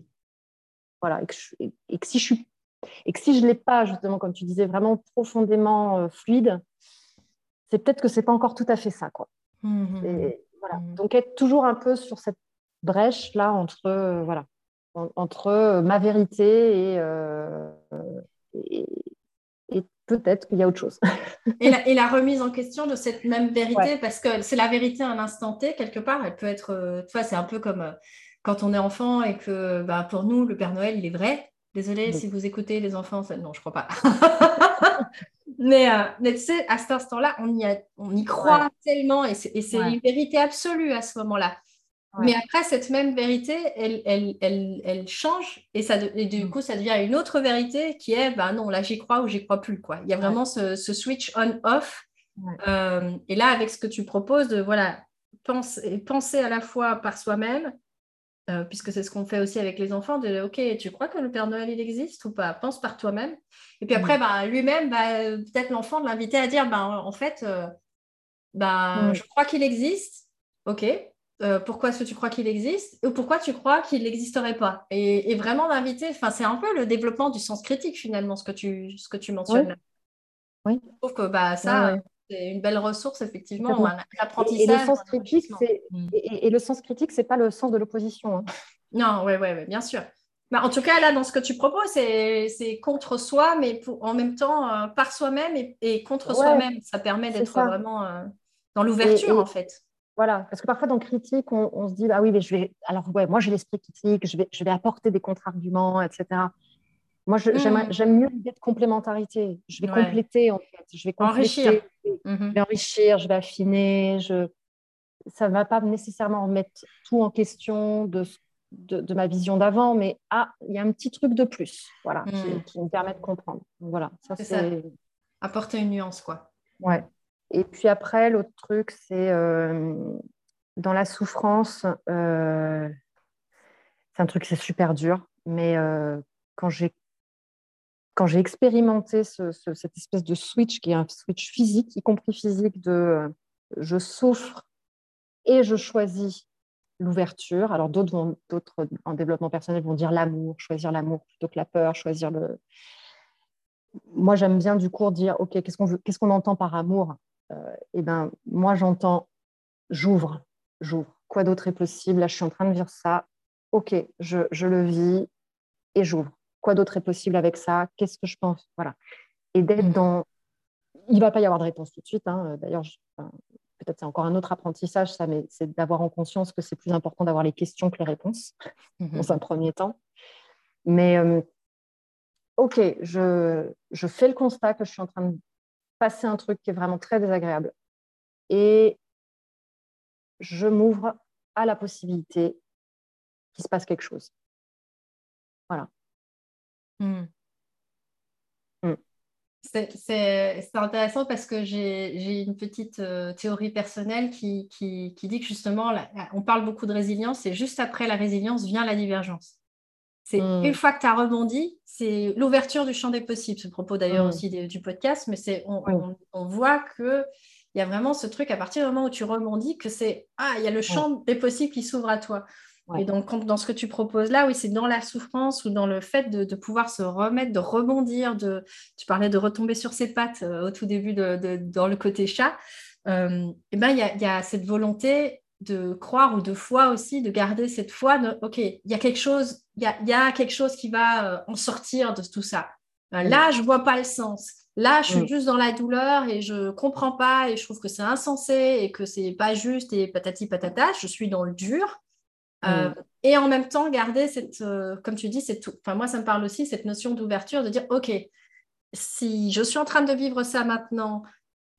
Voilà, et que, si je suis et que si je ne l'ai pas, justement, comme tu disais, vraiment profondément euh, fluide, c'est peut-être que ce n'est pas encore tout à fait ça. Quoi. Mmh. voilà. Donc, être toujours un peu sur cette brèche-là entre, euh, voilà, entre euh, ma vérité et, et, peut-être qu'il y a autre chose. et, la, remise en question de cette même vérité, parce que c'est la vérité à un instant T, quelque part, elle peut être, tu vois, c'est un peu comme quand on est enfant et que bah, pour nous, le Père Noël, il est vrai. Désolée si vous écoutez les enfants, non, je crois pas. mais, euh, mais, tu sais, à cet instant-là, on y, on y croit tellement et c'est une vérité absolue à ce moment-là. Mais après, cette même vérité, elle, elle, elle, elle change et, ça, et du mm. coup, ça devient une autre vérité qui est, ben non, là, j'y crois ou j'y crois plus. Quoi. Il y a vraiment ce, ce switch on-off. Euh, et là, avec ce que tu proposes, de voilà, penser, penser à la fois par soi-même euh, puisque c'est ce qu'on fait aussi avec les enfants, de OK, tu crois que le Père Noël, il existe ou pas? Pense par toi-même. Et puis après, bah, lui-même, bah, peut-être l'enfant de l'inviter à dire, bah, en fait, euh, bah, je crois qu'il existe. OK. Euh, pourquoi est-ce que tu crois qu'il existe ou pourquoi tu crois qu'il n'existerait pas et, vraiment d'inviter, enfin c'est un peu le développement du sens critique finalement ce que tu, ce que tu mentionnes. Oui. Je trouve que bah, ça, c'est une belle ressource, effectivement. L'apprentissage. Et, le sens critique, c'est mm. et, le sens critique, c'est pas le sens de l'opposition. Hein. Non, oui, ouais, ouais, bien sûr. Bah, en tout cas, là, dans ce que tu proposes, c'est contre soi, mais en même temps euh, par soi-même et, contre soi-même. Ça permet d'être vraiment euh, dans l'ouverture, en fait. Voilà, parce que parfois dans critique, on, se dit, ah oui, mais je vais. Alors, ouais, moi, j'ai l'esprit critique, je vais, je vais apporter des contre-arguments, etc. Moi, mmh. j'aime mieux l'idée de complémentarité. Je vais compléter, en fait. Je vais enrichir. Je mmh vais enrichir, je vais affiner. Je... Ça ne va pas nécessairement remettre tout en question de, de, ma vision d'avant, mais ah, il y a un petit truc de plus voilà, qui, mmh. me permet de comprendre. voilà, ça c'est. Apporter une nuance, quoi. Ouais. Et puis après, l'autre truc, c'est euh, dans la souffrance, euh, c'est un truc, c'est super dur, mais euh, quand j'ai quand j'ai expérimenté cette espèce de switch qui est un switch physique, y compris physique, de je souffre et je choisis l'ouverture. Alors d'autres d'autres en développement personnel vont dire l'amour, choisir l'amour plutôt que la peur, choisir le. Moi j'aime bien du coup dire ok qu'est-ce qu'on qu'est-ce qu'on entend par amour? Eh ben moi j'entends j'ouvre, j'ouvre. Quoi d'autre est possible? Là je suis en train de dire ça. Ok, je, je le vis et j'ouvre quoi d'autre est possible avec ça? Qu'est-ce que je pense? Voilà. Et d'être mmh. dans. Il ne va pas y avoir de réponse tout de suite. Hein. D'ailleurs, peut-être c'est encore un autre apprentissage, ça, mais c'est d'avoir en conscience que c'est plus important d'avoir les questions que les réponses, mmh. dans un premier temps. Mais euh, OK, je, je fais le constat que je suis en train de passer un truc qui est vraiment très désagréable. Et je m'ouvre à la possibilité qu'il se passe quelque chose. Voilà. Hmm. Hmm. C'est intéressant parce que j'ai une petite euh, théorie personnelle qui, qui, dit que justement, on parle beaucoup de résilience et juste après la résilience vient la divergence. C'est hmm. une fois que tu as rebondi, c'est l'ouverture du champ des possibles. Ce propos d'ailleurs aussi du podcast, mais c'est on, on, voit que il y a vraiment ce truc à partir du moment où tu rebondis que c'est ah il y a le champ des possibles qui s'ouvre à toi. Et donc, dans ce que tu proposes là, oui, c'est dans la souffrance ou dans le fait de, pouvoir se remettre, de rebondir. De, tu parlais de retomber sur ses pattes euh, au tout début de, dans le côté chat. Euh, et ben, il y a, cette volonté de croire ou de foi aussi, de garder cette foi. De, ok, il y a quelque chose, il y a, quelque chose qui va euh, en sortir de tout ça. Là, je vois pas le sens. Là, je suis juste dans la douleur et je comprends pas et je trouve que c'est insensé et que c'est pas juste et patati patata. Je suis dans le dur. Euh, mm. et en même temps, garder cette, euh, comme tu dis, enfin moi ça me parle aussi, cette notion d'ouverture, de dire, OK, si je suis en train de vivre ça maintenant,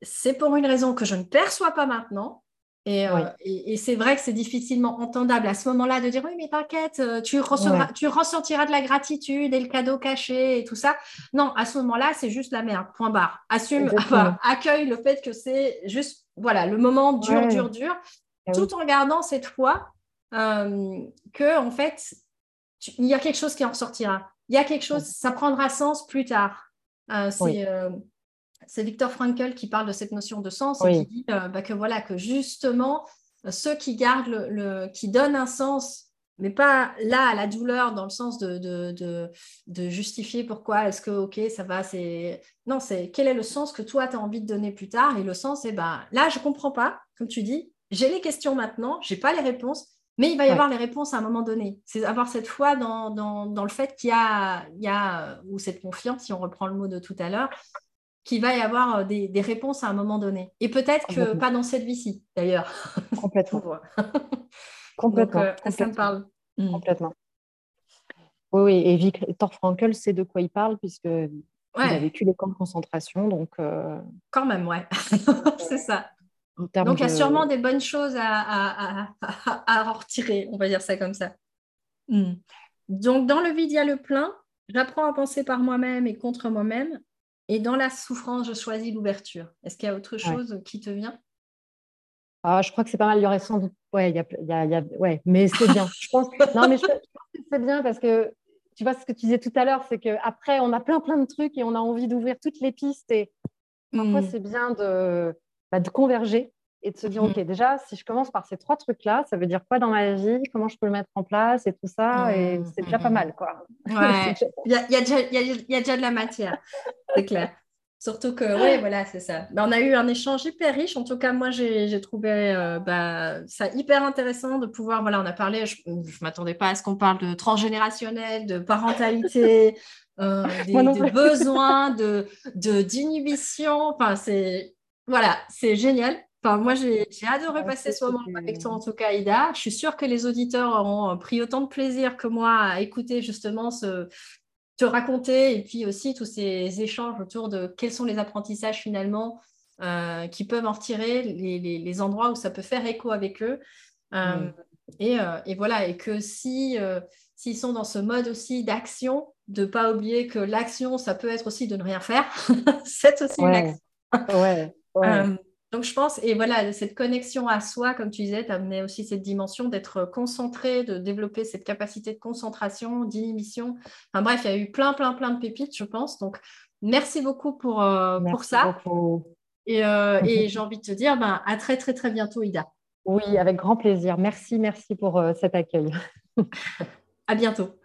c'est pour une raison que je ne perçois pas maintenant. Euh, et, c'est vrai que c'est difficilement entendable à ce moment-là de dire oui, mais t'inquiète, euh, tu, tu ressentiras de la gratitude et le cadeau caché et tout ça. Non, à ce moment-là, c'est juste la merde, point barre. Assume, accueille le fait que c'est juste voilà, le moment dur, dur, dur, eh tout en gardant cette foi euh, que, en fait, il y a quelque chose qui en ressortira. Il y a quelque chose, ça prendra sens plus tard. c'est c'est Victor Frankl qui parle de cette notion de sens et qui dit euh, bah, que voilà que justement ceux qui gardent le, qui donnent un sens mais pas là à la douleur dans le sens de, de, justifier pourquoi est-ce que ok ça va c'est non c'est quel est le sens que toi tu as envie de donner plus tard? Et le sens c'est bah là je comprends pas. Comme tu dis j'ai les questions maintenant j'ai pas les réponses mais il va y avoir les réponses à un moment donné. C'est avoir cette foi dans, dans, le fait qu'il y a, il y a, ou cette confiance, si on reprend le mot de tout à l'heure, qu'il va y avoir euh, des, réponses à un moment donné. Et peut-être que pas dans cette vie-ci, d'ailleurs. Complètement. complètement. Euh, ça me parle. Hmm. Complètement. Oui, oui, et Victor Frankl sait de quoi il parle, puisque il a vécu les camps de concentration. Donc, euh, Quand même, ouais. C'est ça. Donc, il y a sûrement des bonnes choses à, à, retirer, on va dire ça comme ça. Hmm. Donc, dans le vide, il y a le plein. J'apprends à penser par moi-même et contre moi-même. Et dans la souffrance, je choisis l'ouverture. Est-ce qu'il y a autre chose qui te vient? Ah, Je crois que c'est pas mal. Il y aurait sans doute. Ouais, il y a, y a... ouais mais c'est bien. je pense... Non, mais je, pense que c'est bien parce que tu vois ce que tu disais tout à l'heure, c'est qu'après, on a plein, plein de trucs et on a envie d'ouvrir toutes les pistes. Et parfois, hmm. c'est bien de, bah, de converger et de se dire, OK, mmh. déjà, si je commence par ces trois trucs-là, ça veut dire quoi dans ma vie? Comment je peux le mettre en place et tout ça? Et mmh, c'est déjà pas mmh, mal, quoi. Ouais, il y, a, déjà de la matière, c'est clair. Surtout que, oui, voilà, c'est ça. Ben, on a eu un échange hyper riche. En tout cas, moi, j'ai trouvé euh, bah, ça hyper intéressant de pouvoir, voilà, on a parlé, je ne m'attendais pas à ce qu'on parle de transgénérationnel, de parentalité, euh, des, besoins, d'inhibition. De, enfin, c'est, voilà, c'est génial moi, j'ai adoré passer ce moment avec toi, en tout cas, Ida. Je suis sûre que les auditeurs auront pris autant de plaisir que moi à écouter justement ce, te raconter et puis aussi tous ces échanges autour de quels sont les apprentissages finalement euh, qui peuvent en retirer, les, endroits où ça peut faire écho avec eux. Euh, euh, et, voilà, et que si s'ils sont dans ce mode aussi d'action, de ne pas oublier que l'action, ça peut être aussi de ne rien faire. C'est aussi une action. ouais. Donc, je pense, et voilà, cette connexion à soi, comme tu disais, tu amené aussi cette dimension d'être concentré, de développer cette capacité de concentration, d'inhibition. Enfin bref, il y a eu plein, plein, plein de pépites, je pense. Donc, merci beaucoup pour, euh, pour ça. Et, euh, et j'ai envie de te dire, ben, à très, très, très bientôt, Ida. Oui, avec grand plaisir. Merci, merci pour euh, cet accueil. à bientôt.